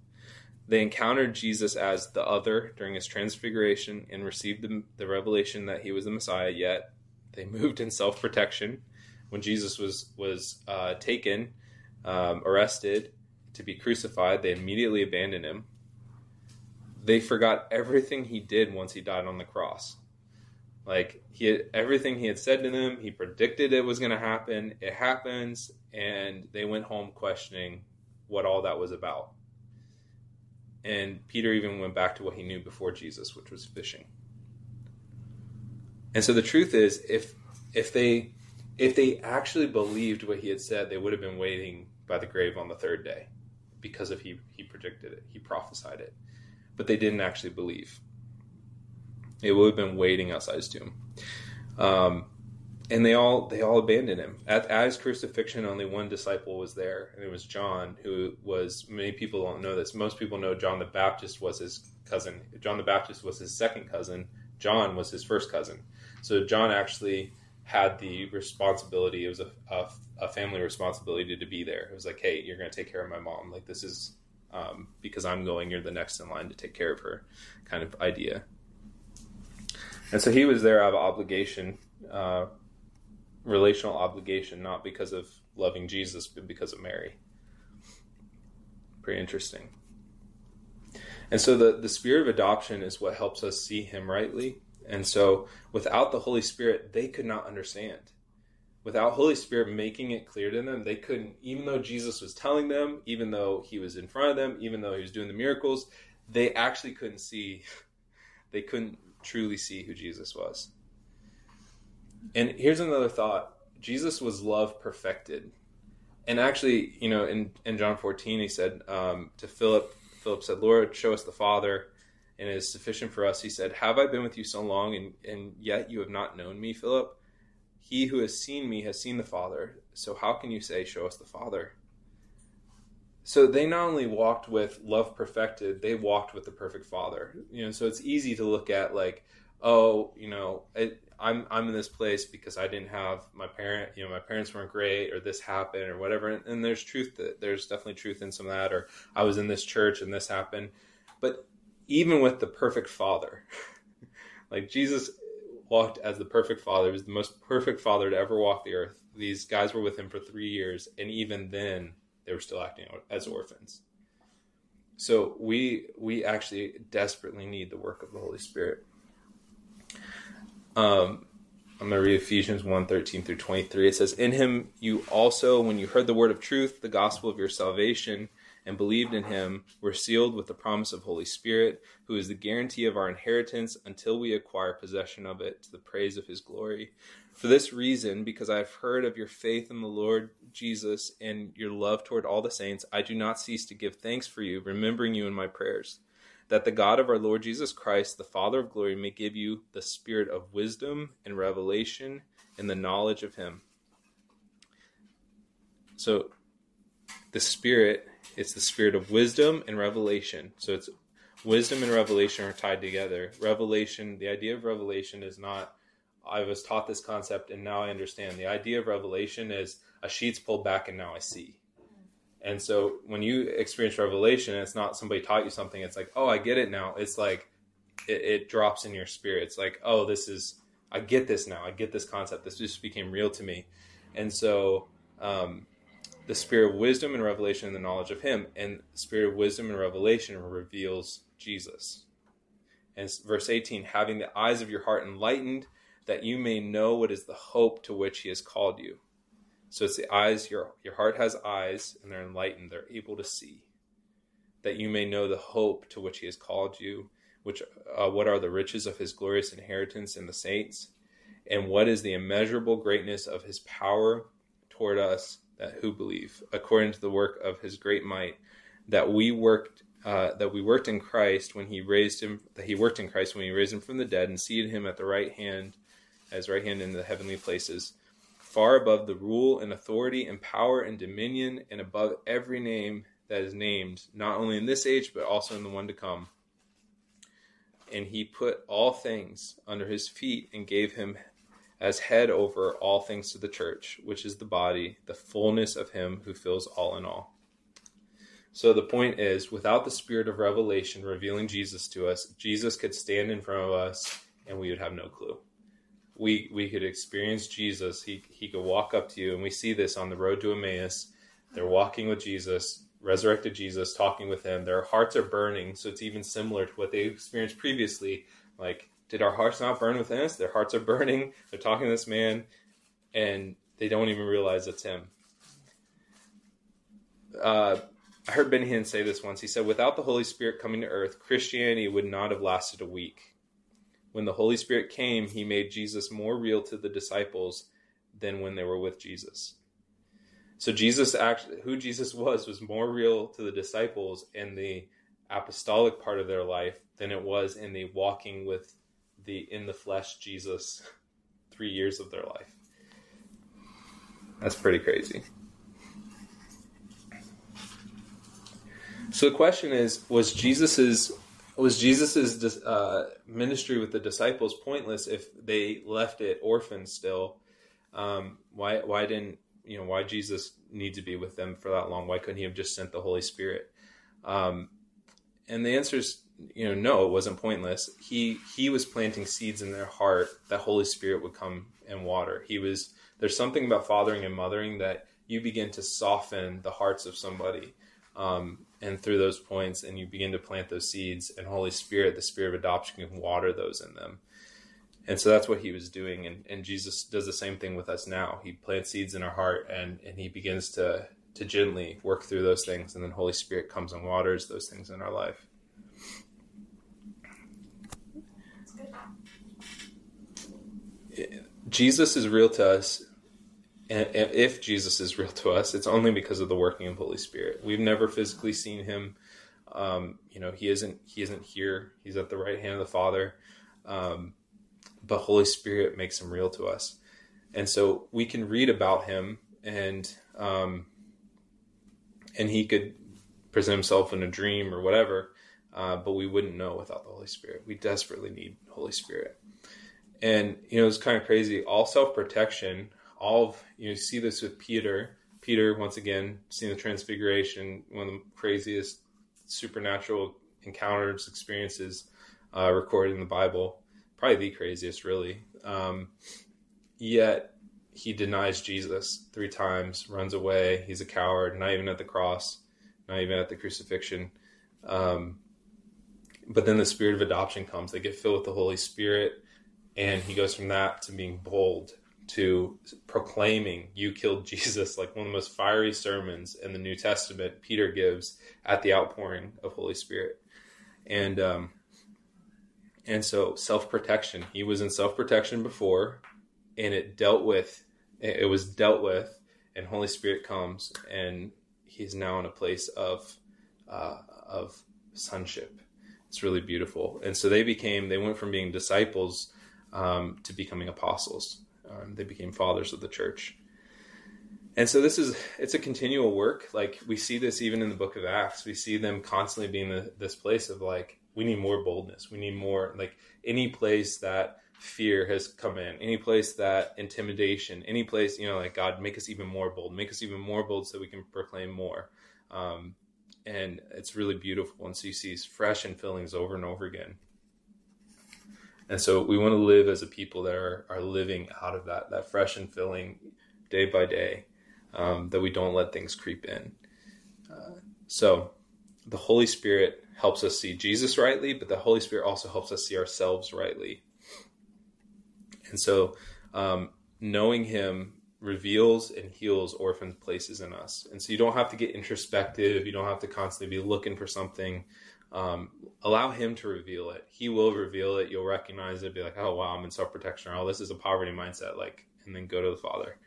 [SPEAKER 4] They encountered Jesus as the other during his transfiguration and received the, the revelation that he was the Messiah, yet they moved in self protection. When Jesus was, was uh, taken, um, arrested, to be crucified, they immediately abandoned him. They forgot everything he did once he died on the cross. Like he everything he had said to them, he predicted it was going to happen. It happens, and they went home questioning what all that was about. And Peter even went back to what he knew before Jesus, which was fishing. And so the truth is, if if they if they actually believed what he had said, they would have been waiting by the grave on the third day, because of he he predicted it, he prophesied it, but they didn't actually believe. It would have been waiting outside his tomb. Um, and they all they all abandoned him at, at his crucifixion. Only one disciple was there, and it was John, who was many people don't know this. Most people know John the Baptist was his cousin. John the Baptist was his second cousin. John was his first cousin. So John actually had the responsibility. It was a, a, a family responsibility to be there. It was like, hey, you're going to take care of my mom. Like this is um, because I'm going. You're the next in line to take care of her, kind of idea. And so he was there out of obligation. Uh, relational obligation, not because of loving Jesus, but because of Mary. Pretty interesting. And so the, the spirit of adoption is what helps us see him rightly. And so without the Holy Spirit, they could not understand. Without Holy Spirit making it clear to them, they couldn't, even though Jesus was telling them, even though he was in front of them, even though he was doing the miracles, they actually couldn't see, they couldn't truly see who Jesus was. And here's another thought Jesus was love perfected. And actually, you know, in, in John 14, he said um, to Philip, Philip said, Lord, show us the Father, and it is sufficient for us. He said, Have I been with you so long, and, and yet you have not known me, Philip? He who has seen me has seen the Father. So how can you say, Show us the Father? So they not only walked with love perfected, they walked with the perfect Father. You know, so it's easy to look at like, oh, you know, it, I'm I'm in this place because I didn't have my parent, you know, my parents weren't great, or this happened, or whatever. And, and there's truth that there's definitely truth in some of that, or I was in this church and this happened. But even with the perfect father, like Jesus walked as the perfect father, he was the most perfect father to ever walk the earth. These guys were with him for three years, and even then, they were still acting as orphans. So we we actually desperately need the work of the Holy Spirit. Um, I'm going to read Ephesians 1 13 through 23. It says, In him you also, when you heard the word of truth, the gospel of your salvation, and believed in him, were sealed with the promise of Holy Spirit, who is the guarantee of our inheritance until we acquire possession of it to the praise of his glory. For this reason, because I have heard of your faith in the Lord Jesus and your love toward all the saints, I do not cease to give thanks for you, remembering you in my prayers that the God of our Lord Jesus Christ, the Father of glory, may give you the spirit of wisdom and revelation and the knowledge of him. So the spirit it's the spirit of wisdom and revelation. So it's wisdom and revelation are tied together. Revelation, the idea of revelation is not I was taught this concept and now I understand. The idea of revelation is a sheet's pulled back and now I see. And so when you experience revelation, it's not somebody taught you something. It's like, oh, I get it now. It's like it, it, drops in your spirit. It's like, oh, this is I get this now. I get this concept. This just became real to me. And so um, the spirit of wisdom and revelation and the knowledge of Him, and spirit of wisdom and revelation reveals Jesus. And verse 18, having the eyes of your heart enlightened, that you may know what is the hope to which He has called you so it's the eyes, your, your heart has eyes, and they're enlightened, they're able to see. That you may know the hope to which he has called you, which uh, what are the riches of his glorious inheritance in the saints, and what is the immeasurable greatness of his power toward us that who believe, according to the work of his great might, that we worked uh, that we worked in Christ when he raised him that he worked in Christ when he raised him from the dead and seated him at the right hand as right hand in the heavenly places far above the rule and authority and power and dominion and above every name that is named, not only in this age, but also in the one to come. And he put all things under his feet and gave him as head over all things to the church, which is the body, the fullness of him who fills all in all. So the point is, without the spirit of revelation revealing Jesus to us, Jesus could stand in front of us and we would have no clue we we could experience Jesus. He he could walk up to you, and we see this on the road to Emmaus. They're walking with Jesus, resurrected Jesus, talking with him. Their hearts are burning, so it's even similar to what they experienced previously. Like, did our hearts not burn within us? Their hearts are burning. They're talking to this man, and they don't even realize it's him. Uh, I heard Benny Hinn say this once. He said, "Without the Holy Spirit coming to earth, Christianity would not have lasted a week." when the Holy Spirit came, he made Jesus more real to the disciples than when they were with Jesus. So Jesus actually who Jesus was was more real to the disciples in the apostolic part of their life than it was in the walking with the in the flesh Jesus three years of their life. That's pretty crazy. So the question is: Was Jesus's was Jesus's uh, ministry with the disciples pointless if they left it orphaned still? Um, why why didn't you know why Jesus need to be with them for that long? Why couldn't he have just sent the Holy Spirit? Um, and the answer is you know no, it wasn't pointless. He he was planting seeds in their heart that Holy Spirit would come and water. He was there's something about fathering and mothering that you begin to soften the hearts of somebody. Um, and through those points, and you begin to plant those seeds, and Holy Spirit, the Spirit of adoption, can water those in them. And so that's what he was doing, and, and Jesus does the same thing with us now. He plants seeds in our heart, and and he begins to to gently work through those things, and then Holy Spirit comes and waters those things in our life. Jesus is real to us and if Jesus is real to us, it's only because of the working of Holy Spirit. We've never physically seen him. Um, you know, he isn't he isn't here. He's at the right hand of the Father. Um, but Holy Spirit makes him real to us, and so we can read about him, and um, and he could present himself in a dream or whatever, uh, but we wouldn't know without the Holy Spirit. We desperately need Holy Spirit, and you know it's kind of crazy. All self protection all of you see this with Peter. Peter, once again, seeing the transfiguration, one of the craziest supernatural encounters, experiences uh, recorded in the Bible. Probably the craziest, really. Um, yet he denies Jesus three times, runs away. He's a coward, not even at the cross, not even at the crucifixion. Um, but then the spirit of adoption comes. They get filled with the Holy Spirit, and he goes from that to being bold to proclaiming you killed Jesus, like one of the most fiery sermons in the New Testament Peter gives at the outpouring of Holy Spirit. And um, and so self protection. He was in self protection before, and it dealt with it was dealt with, and Holy Spirit comes, and he's now in a place of uh, of sonship. It's really beautiful. And so they became they went from being disciples um, to becoming apostles um, they became fathers of the church. And so this is it's a continual work. Like we see this even in the book of Acts. We see them constantly being the, this place of like we need more boldness. We need more like any place that fear has come in, any place that intimidation, any place you know like God make us even more bold, make us even more bold so we can proclaim more. Um, and it's really beautiful. And so you see fresh and fillings over and over again. And so we want to live as a people that are, are living out of that, that fresh and filling day by day, um, that we don't let things creep in. Uh, so the Holy Spirit helps us see Jesus rightly, but the Holy Spirit also helps us see ourselves rightly. And so um, knowing Him reveals and heals orphan places in us. And so you don't have to get introspective, you don't have to constantly be looking for something um, allow him to reveal it. He will reveal it. You'll recognize it. Be like, oh wow, I'm in self protection. Oh, this is a poverty mindset. Like, and then go to the Father.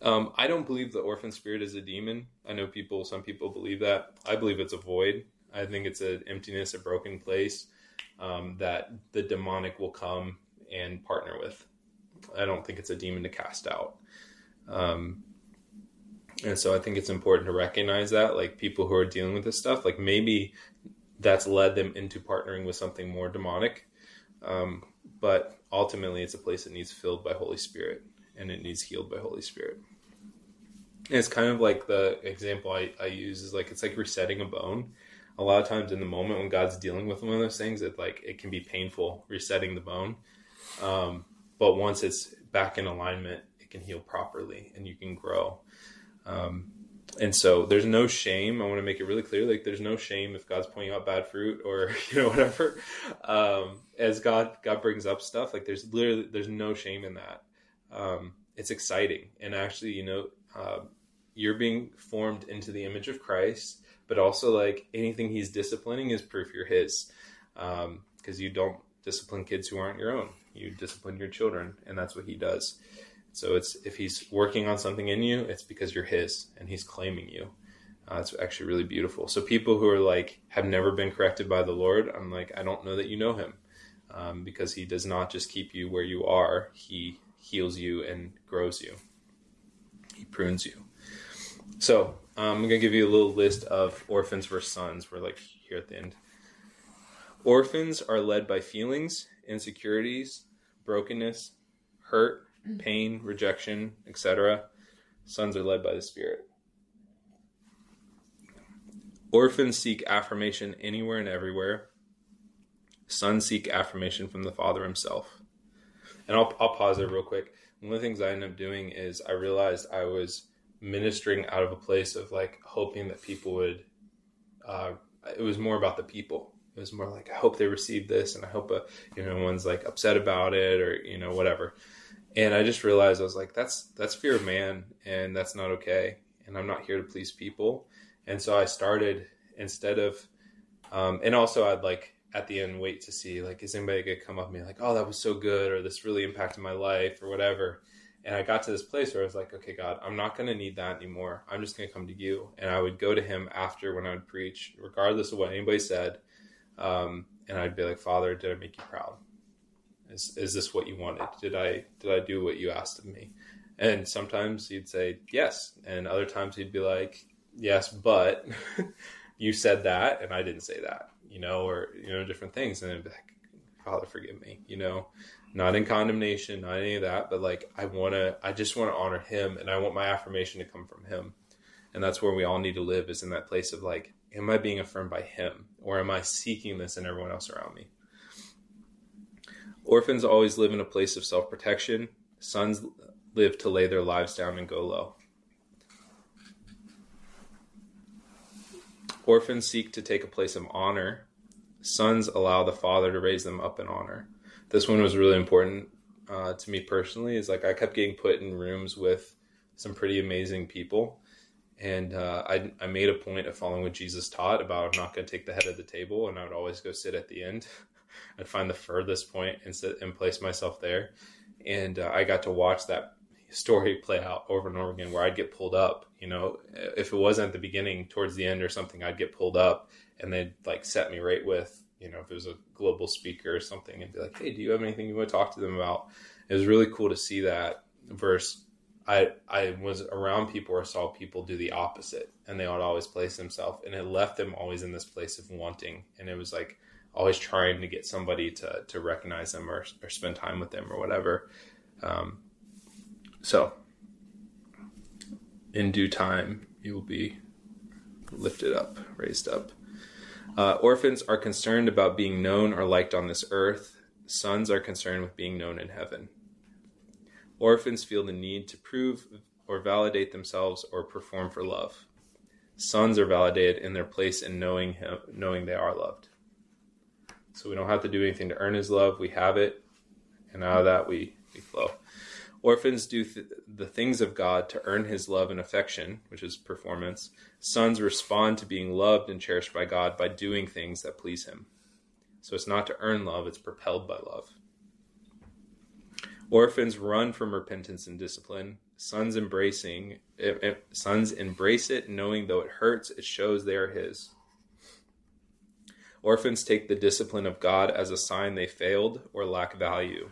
[SPEAKER 4] Um, I don't believe the orphan spirit is a demon. I know people. Some people believe that. I believe it's a void. I think it's an emptiness, a broken place um, that the demonic will come and partner with. I don't think it's a demon to cast out. Um, and so I think it's important to recognize that, like people who are dealing with this stuff, like maybe that's led them into partnering with something more demonic. Um, but ultimately, it's a place that needs filled by Holy Spirit and it needs healed by Holy Spirit. And it's kind of like the example I, I use is like it's like resetting a bone. A lot of times in the moment when God's dealing with one of those things, it like it can be painful resetting the bone. Um, but once it's back in alignment, it can heal properly and you can grow. Um, and so there's no shame. I want to make it really clear. Like there's no shame if God's pointing out bad fruit or you know whatever. Um, as God God brings up stuff, like there's literally there's no shame in that. Um, it's exciting, and actually, you know, uh, you're being formed into the image of Christ, but also like anything He's disciplining is proof you're His, because um, you don't discipline kids who aren't your own. You discipline your children, and that's what He does. So it's if he's working on something in you, it's because you're his and he's claiming you. Uh, it's actually really beautiful. So people who are like have never been corrected by the Lord, I'm like, I don't know that you know him. um, because He does not just keep you where you are, He heals you and grows you, He prunes you. So um, I'm to give you a little list of orphans versus sons. We're like here at the end. Orphans are led by feelings, insecurities, brokenness, hurt, pain, rejection, etc. Sons are led by the Spirit. Orphans seek affirmation anywhere and everywhere. Sons seek affirmation from the Father himself. And I'll, I'll pause there real quick. One of the things I ended up doing is I realized I was ministering out of a place of like hoping that people would, uh, it was more about the people. It was more like, I hope they receive this and I hope, uh, you know, no one's like upset about it or, you know, whatever. And I just realized I was like, that's, that's fear of man and that's not okay. And I'm not here to please people and so I started instead of, um, and also I'd like at the end wait to see like is anybody gonna come up to me like oh that was so good or this really impacted my life or whatever. And I got to this place where I was like, okay, God, I'm not to need that anymore. I'm just to come to you. And I would go to Him after when I would preach, regardless of what anybody said. Um, and I'd be like, Father, did I make you proud? Is, is this what you wanted? Did I did I do what you asked of me? And sometimes he'd say yes, and other times he'd be like, yes, but you said that and I didn't say that, you know, or, you know, different things. And then be like, Father, forgive me, you know, not in condemnation, not any of that, but like, I want to, I just want to honor him and I want my affirmation to come from him. And that's where we all need to live is in that place of like, am I being affirmed by him or am I seeking this in everyone else around me? Orphans always live in a place of self protection. Sons live to lay their lives down and go low. Orphans seek to take a place of honor. Sons allow the father to raise them up in honor. This one was really important uh, to me personally. Is like I kept getting put in rooms with some pretty amazing people, and uh, I, I made a point of following what Jesus taught about I'm not going to take the head of the table, and I would always go sit at the end. I'd find the furthest point and sit and place myself there, and uh, I got to watch that story play out over and over again where I'd get pulled up. You know, if it wasn't at the beginning, towards the end or something, I'd get pulled up and they'd like set me right with, you know, if it was a global speaker or something and be like, hey, do you have anything you want to talk to them about? It was really cool to see that versus I, I was around people or saw people do the opposite and they would always place themselves and it left them always in this place of wanting. And it was like always trying to get somebody to, to recognize them or, or spend time with them or whatever. Um, so, in due time, you will be lifted up, raised up. Uh, orphans are concerned about being known or liked on this earth. Sons are concerned with being known in heaven. Orphans feel the need to prove or validate themselves or perform for love. Sons are validated in their place in knowing him, knowing they are loved. So we don't have to do anything to earn his love. We have it, and out of that we, we flow. Orphans do th- the things of God to earn his love and affection, which is performance. Sons respond to being loved and cherished by God by doing things that please him. So it's not to earn love, it's propelled by love. Orphans run from repentance and discipline. Sons embracing if, if, sons embrace it knowing though it hurts, it shows they are his. Orphans take the discipline of God as a sign they failed or lack value.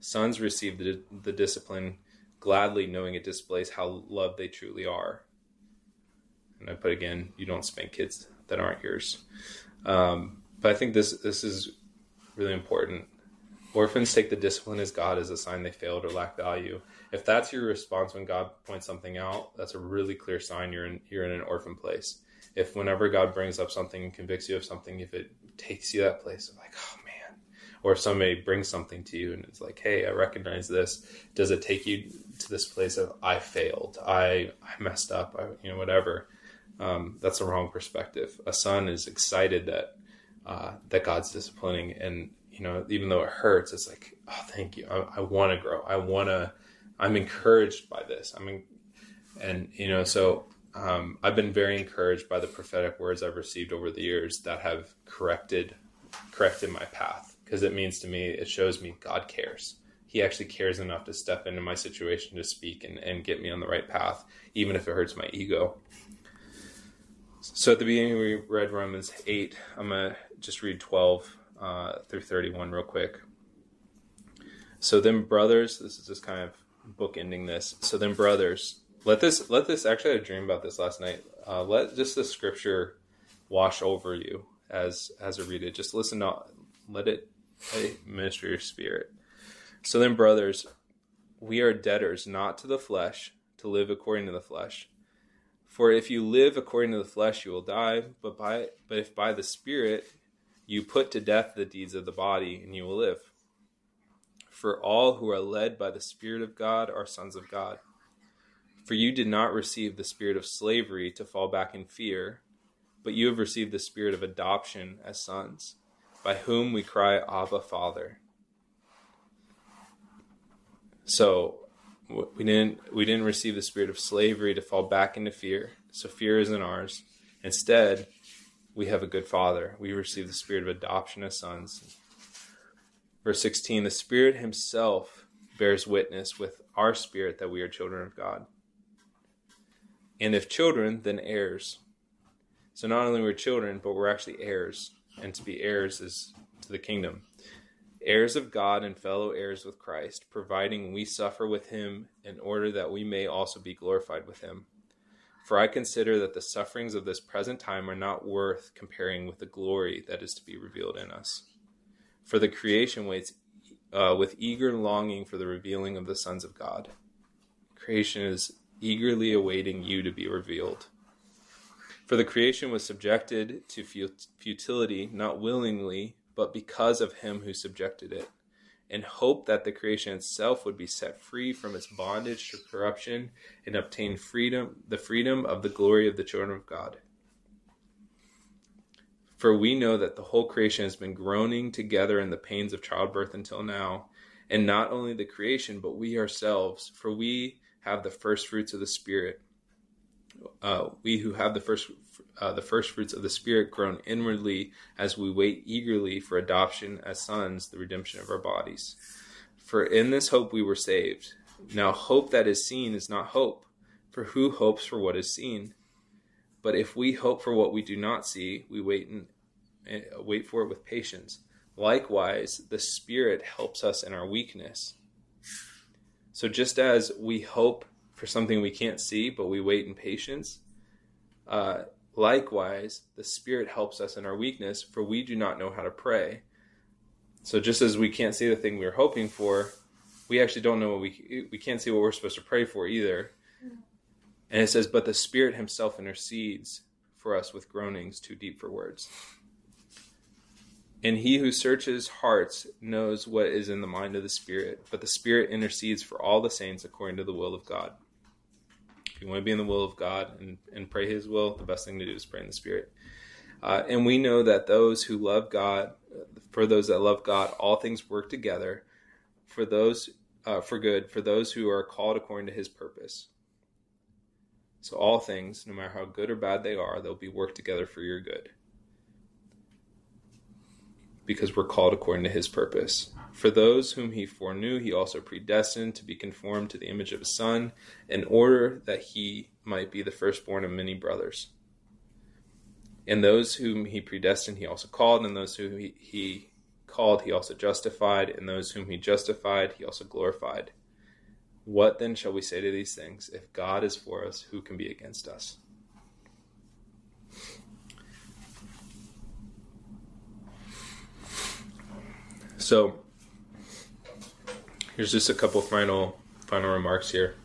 [SPEAKER 4] Sons receive the, the discipline gladly, knowing it displays how loved they truly are. And I put again, you don't spank kids that aren't yours. Um, but I think this this is really important. Orphans take the discipline as God as a sign they failed or lack value. If that's your response when God points something out, that's a really clear sign you're in you're in an orphan place. If whenever God brings up something and convicts you of something, if it takes you that place of like, oh man, or if somebody brings something to you and it's like hey i recognize this. Does it take you to this place of i failed. I i messed up. I you know whatever. Um, that's the wrong perspective. A son is excited that uh, that god's disciplining and you know even though it hurts it's like oh thank you. I, I want to grow. I want to i'm encouraged by this. I mean and you know so um, i've been very encouraged by the prophetic words i've received over the years that have corrected corrected my path because it means to me, it shows me God cares. He actually cares enough to step into my situation to speak and, and get me on the right path, even if it hurts my ego. So at the beginning, we read Romans 8. I'm to just read 12 uh, through 31 real quick. So then, brothers, this is just kind of bookending this. So then, brothers, let this let this actually I had a dream about this last night. Uh, let just the scripture wash over you as as I read it. Just listen to let it, let minister your spirit. So then, brothers, we are debtors not to the flesh to live according to the flesh. For if you live according to the flesh, you will die. But by but if by the Spirit you put to death the deeds of the body, and you will live. For all who are led by the Spirit of God are sons of God. For you did not receive the spirit of slavery to fall back in fear, but you have received the spirit of adoption as sons, by whom we cry, Abba, Father. So we didn't we didn't receive the spirit of slavery to fall back into fear. So fear isn't ours. Instead, we have a good father. We receive the spirit of adoption as sons. Verse 16, the Spirit Himself bears witness with our spirit that we are children of God. And if children, then heirs. So not only we're children, but we're actually heirs. And to be heirs is to the kingdom heirs of God and fellow heirs with Christ, providing we suffer with him in order that we may also be glorified with him. For I consider that the sufferings of this present time are not worth comparing with the glory that is to be revealed in us. For the creation waits uh, with eager longing for the revealing of the sons of God. Creation is eagerly awaiting you to be revealed. For the creation was subjected to futility, not willingly, but because of him who subjected it, and hope that the creation itself would be set free from its bondage to corruption and obtain freedom, the freedom of the glory of the children of God. For we know that the whole creation has been groaning together in the pains of childbirth until now, and not only the creation, but we ourselves, for we have the first fruits of the Spirit. Uh, we who have the first uh, the first fruits of the Spirit groan inwardly as we wait eagerly for adoption as sons, the redemption of our bodies. For in this hope we were saved. Now, hope that is seen is not hope, for who hopes for what is seen? But if we hope for what we do not see, we wait and uh, wait for it with patience. Likewise, the Spirit helps us in our weakness. So, just as we hope for something we can't see, but we wait in patience, uh, Likewise, the Spirit helps us in our weakness, for we do not know how to pray. So just as we can't see the thing we're hoping for, we actually don't know what we we can't see what we're supposed to pray for either. And it says, but the Spirit Himself intercedes for us with groanings too deep for words. And he who searches hearts knows what is in the mind of the Spirit, but the Spirit intercedes for all the saints according to the will of God. If you want to be in the will of God and, and pray His will, the best thing to do is pray in the Spirit. Uh, and we know that those who love God, for those that love God, all things work together for those uh, for good, for those who are called according to His purpose. So all things, no matter how good or bad they are, they'll be worked together for your good because we're called according to his purpose. For those whom he foreknew, he also predestined to be conformed to the image of his Son, in order that he might be the firstborn of many brothers. And those whom he predestined, he also called, and those whom he, he called, he also justified, and those whom he justified, he also glorified. What then shall we say to these things? If God is for us, who can be against us? So here's just a couple final final remarks here.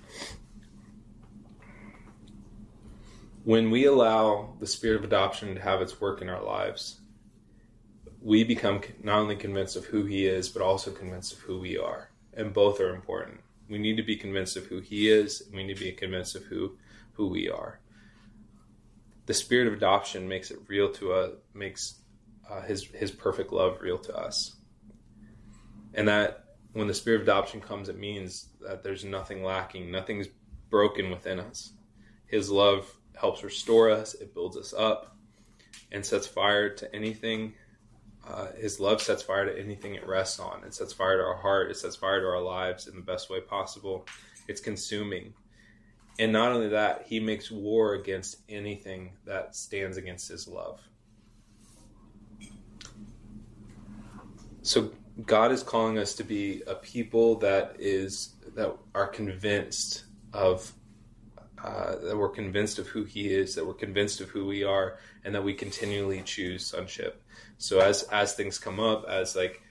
[SPEAKER 4] When we allow the spirit of adoption to have its work in our lives, we become not only convinced of who he is, but also convinced of who we are. And both are important. We need to be convinced of who he is, and we need to be convinced of who who we are. The spirit of adoption makes it real to us, makes uh, his his perfect love real to us and that when the spirit of adoption comes, it means that there's nothing lacking, nothing's broken within us. His love helps restore us, it builds us up, and sets fire to anything. Uh, his love sets fire to anything it rests on. It sets fire to our heart. It sets fire to our lives in the best way possible. It's consuming. And not only that, he makes war against anything that stands against his love. so God is calling us to be a people that is that are convinced of uh, that we're convinced of who He is, that we're convinced of who we are, and that we continually choose sonship. So as as things come up, as like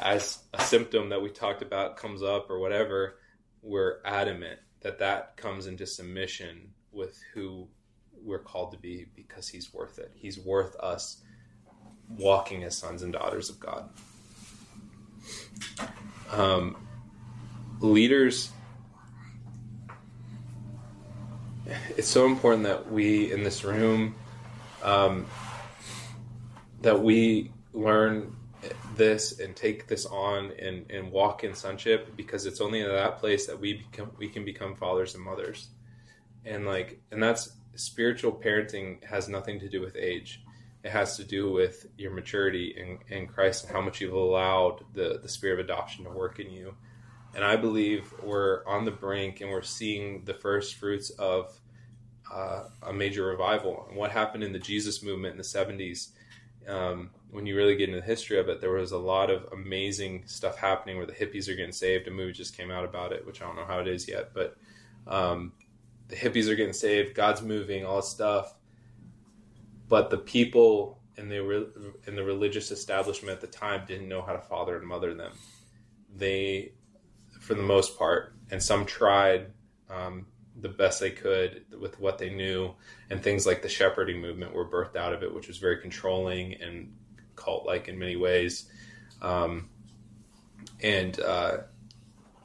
[SPEAKER 4] as a symptom that we talked about comes up or whatever, we're adamant that that comes into submission with who we're called to be because He's worth it. He's worth us walking as sons and daughters of God. Um, leaders it's so important that we in this room um, that we learn this and take this on and, and walk in sonship because it's only in that place that we become we can become fathers and mothers. And like and that's spiritual parenting has nothing to do with age it has to do with your maturity in, in Christ and how much you've allowed the, the spirit of adoption to work in you. And I believe we're on the brink and we're seeing the first fruits of uh, a major revival. And what happened in the Jesus movement in the 70s, um, when you really get into the history of it, there was a lot of amazing stuff happening where the hippies are getting saved. A movie just came out about it, which I don't know how it is yet, but um, the hippies are getting saved, God's moving, all this stuff but the people in the in the religious establishment at the time didn't know how to father and mother them. They, for the most part, and some tried um, the best they could with what they knew, and things like the shepherding movement were birthed out of it, which was very controlling and cult-like in many ways. Um, and uh,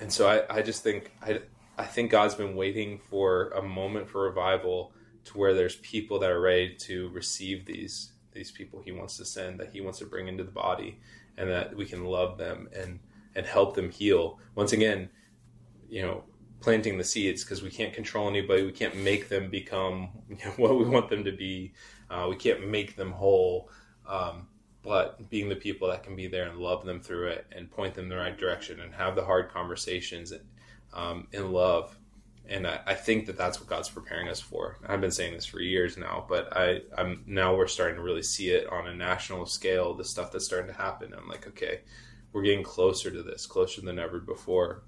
[SPEAKER 4] and so I, I just think I, I think God's been waiting for a moment for revival to where there's people that are ready to receive these these people he wants to send that he wants to bring into the body and that we can love them and and help them heal. Once again you know planting the seeds because we can't control anybody. We can't make them become what we want them to be. Uh, we can't make them whole. Um, but being the people that can be there and love them through it and point them in the right direction and have the hard conversations um, in love and I, I, think that that's what God's preparing us for. I've been saying this for years now, but I, I'm now we're starting to really see it on a national scale. The stuff that's starting to happen. I'm like, okay, we're getting closer to this, closer than ever before.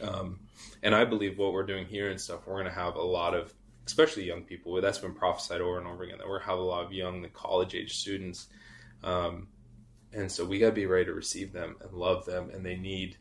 [SPEAKER 4] Um, and I believe what we're doing here and stuff, we're going to have a lot of, especially young people. That's been prophesied over and over again that we're going to have a lot of young, the college age students. Um, and so we got to be ready to receive them and love them, and they need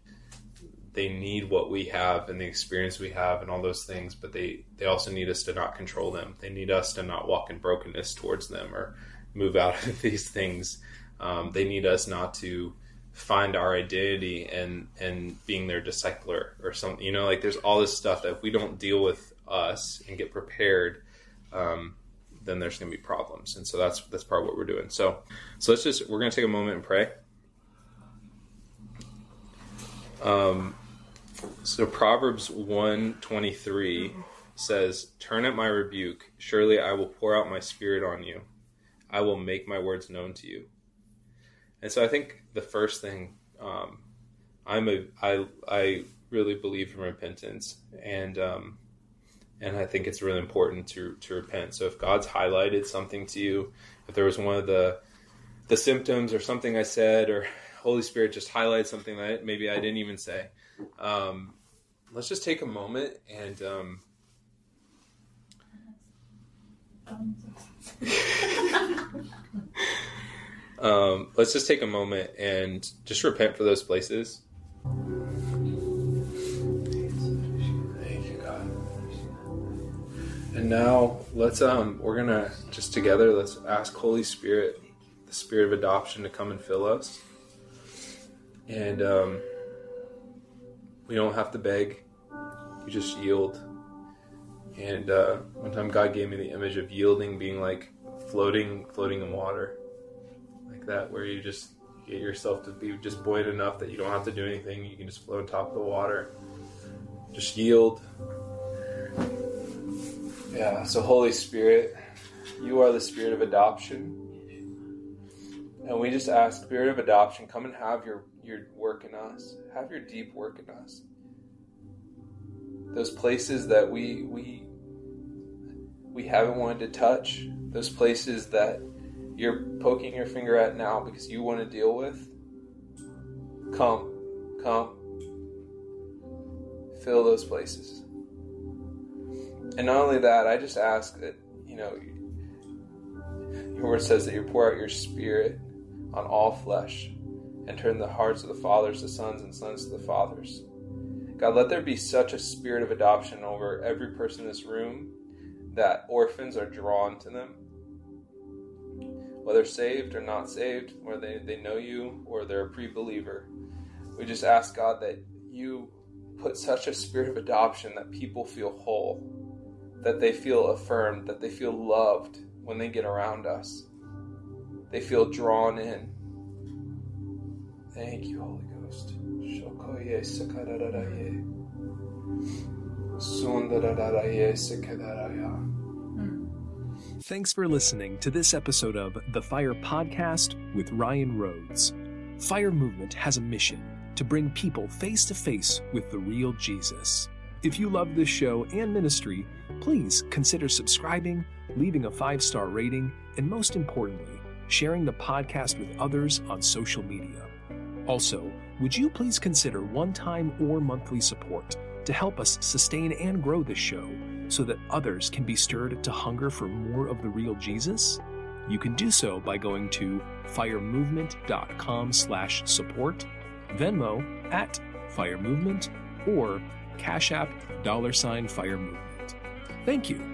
[SPEAKER 4] they need what we have and the experience we have and all those things, but they, they also need us to not control them. They need us to not walk in brokenness towards them or move out of these things. Um, they need us not to find our identity and and being their discipler or something. You know, like there's all this stuff that if we don't deal with us and get prepared, um, then there's going to be problems. And so that's that's part of what we're doing. So so let's just we're going to take a moment and pray. Um, so Proverbs 123 says, "Turn at my rebuke; surely I will pour out my spirit on you. I will make my words known to you." And so I think the first thing um, I'm a I I really believe in repentance, and um, and I think it's really important to to repent. So if God's highlighted something to you, if there was one of the the symptoms or something I said, or Holy Spirit just highlighted something that maybe I didn't even say, um, let's just take a moment and um, um, let's just take a moment and just repent for those places. Thank you, God. And now let's um we're gonna just together let's ask Holy Spirit, the Spirit of adoption, to come and fill us. And um we don't have to beg. We just yield. And uh, one time God gave me the image of yielding being like floating, floating in water, like that, where you just get yourself to be just buoyant enough that you don't have to do anything. You can just float on top of the water. Just yield. Yeah. So Holy Spirit, you are the Spirit of adoption, and we just ask, Spirit of adoption, come and have your your work in us. Have your deep work in us. Those places that we we we haven't wanted to touch, those places that you're poking your finger at now because you want to deal with. Come, come. Fill those places. And not only that, I just ask that, you know, your word says that you pour out your spirit on all flesh and turn the hearts of the fathers to sons and sons to the fathers. God, let there be such a spirit of adoption over every person in this room that orphans are drawn to them. Whether saved or not saved, whether they, they know you or they're a pre believer, we just ask God that you put such a spirit of adoption that people feel whole, that they feel affirmed, that they feel loved when they get around us. They feel drawn in. Thank you, Holy Ghost. Sakadaraya. Hmm.
[SPEAKER 5] Thanks for listening to this episode of The Fire Podcast with Ryan Rhodes. Fire Movement has a mission to bring people face to face with the real Jesus. If you love this show and ministry, please consider subscribing, leaving a five star rating, and most importantly, sharing the podcast with others on social media. Also, would you please consider one time or monthly support to help us sustain and grow this show so that others can be stirred to hunger for more of the real Jesus? You can do so by going to firemovement.com slash support, Venmo at Fire Movement, or Cash App dollar sign Fire Movement. Thank you.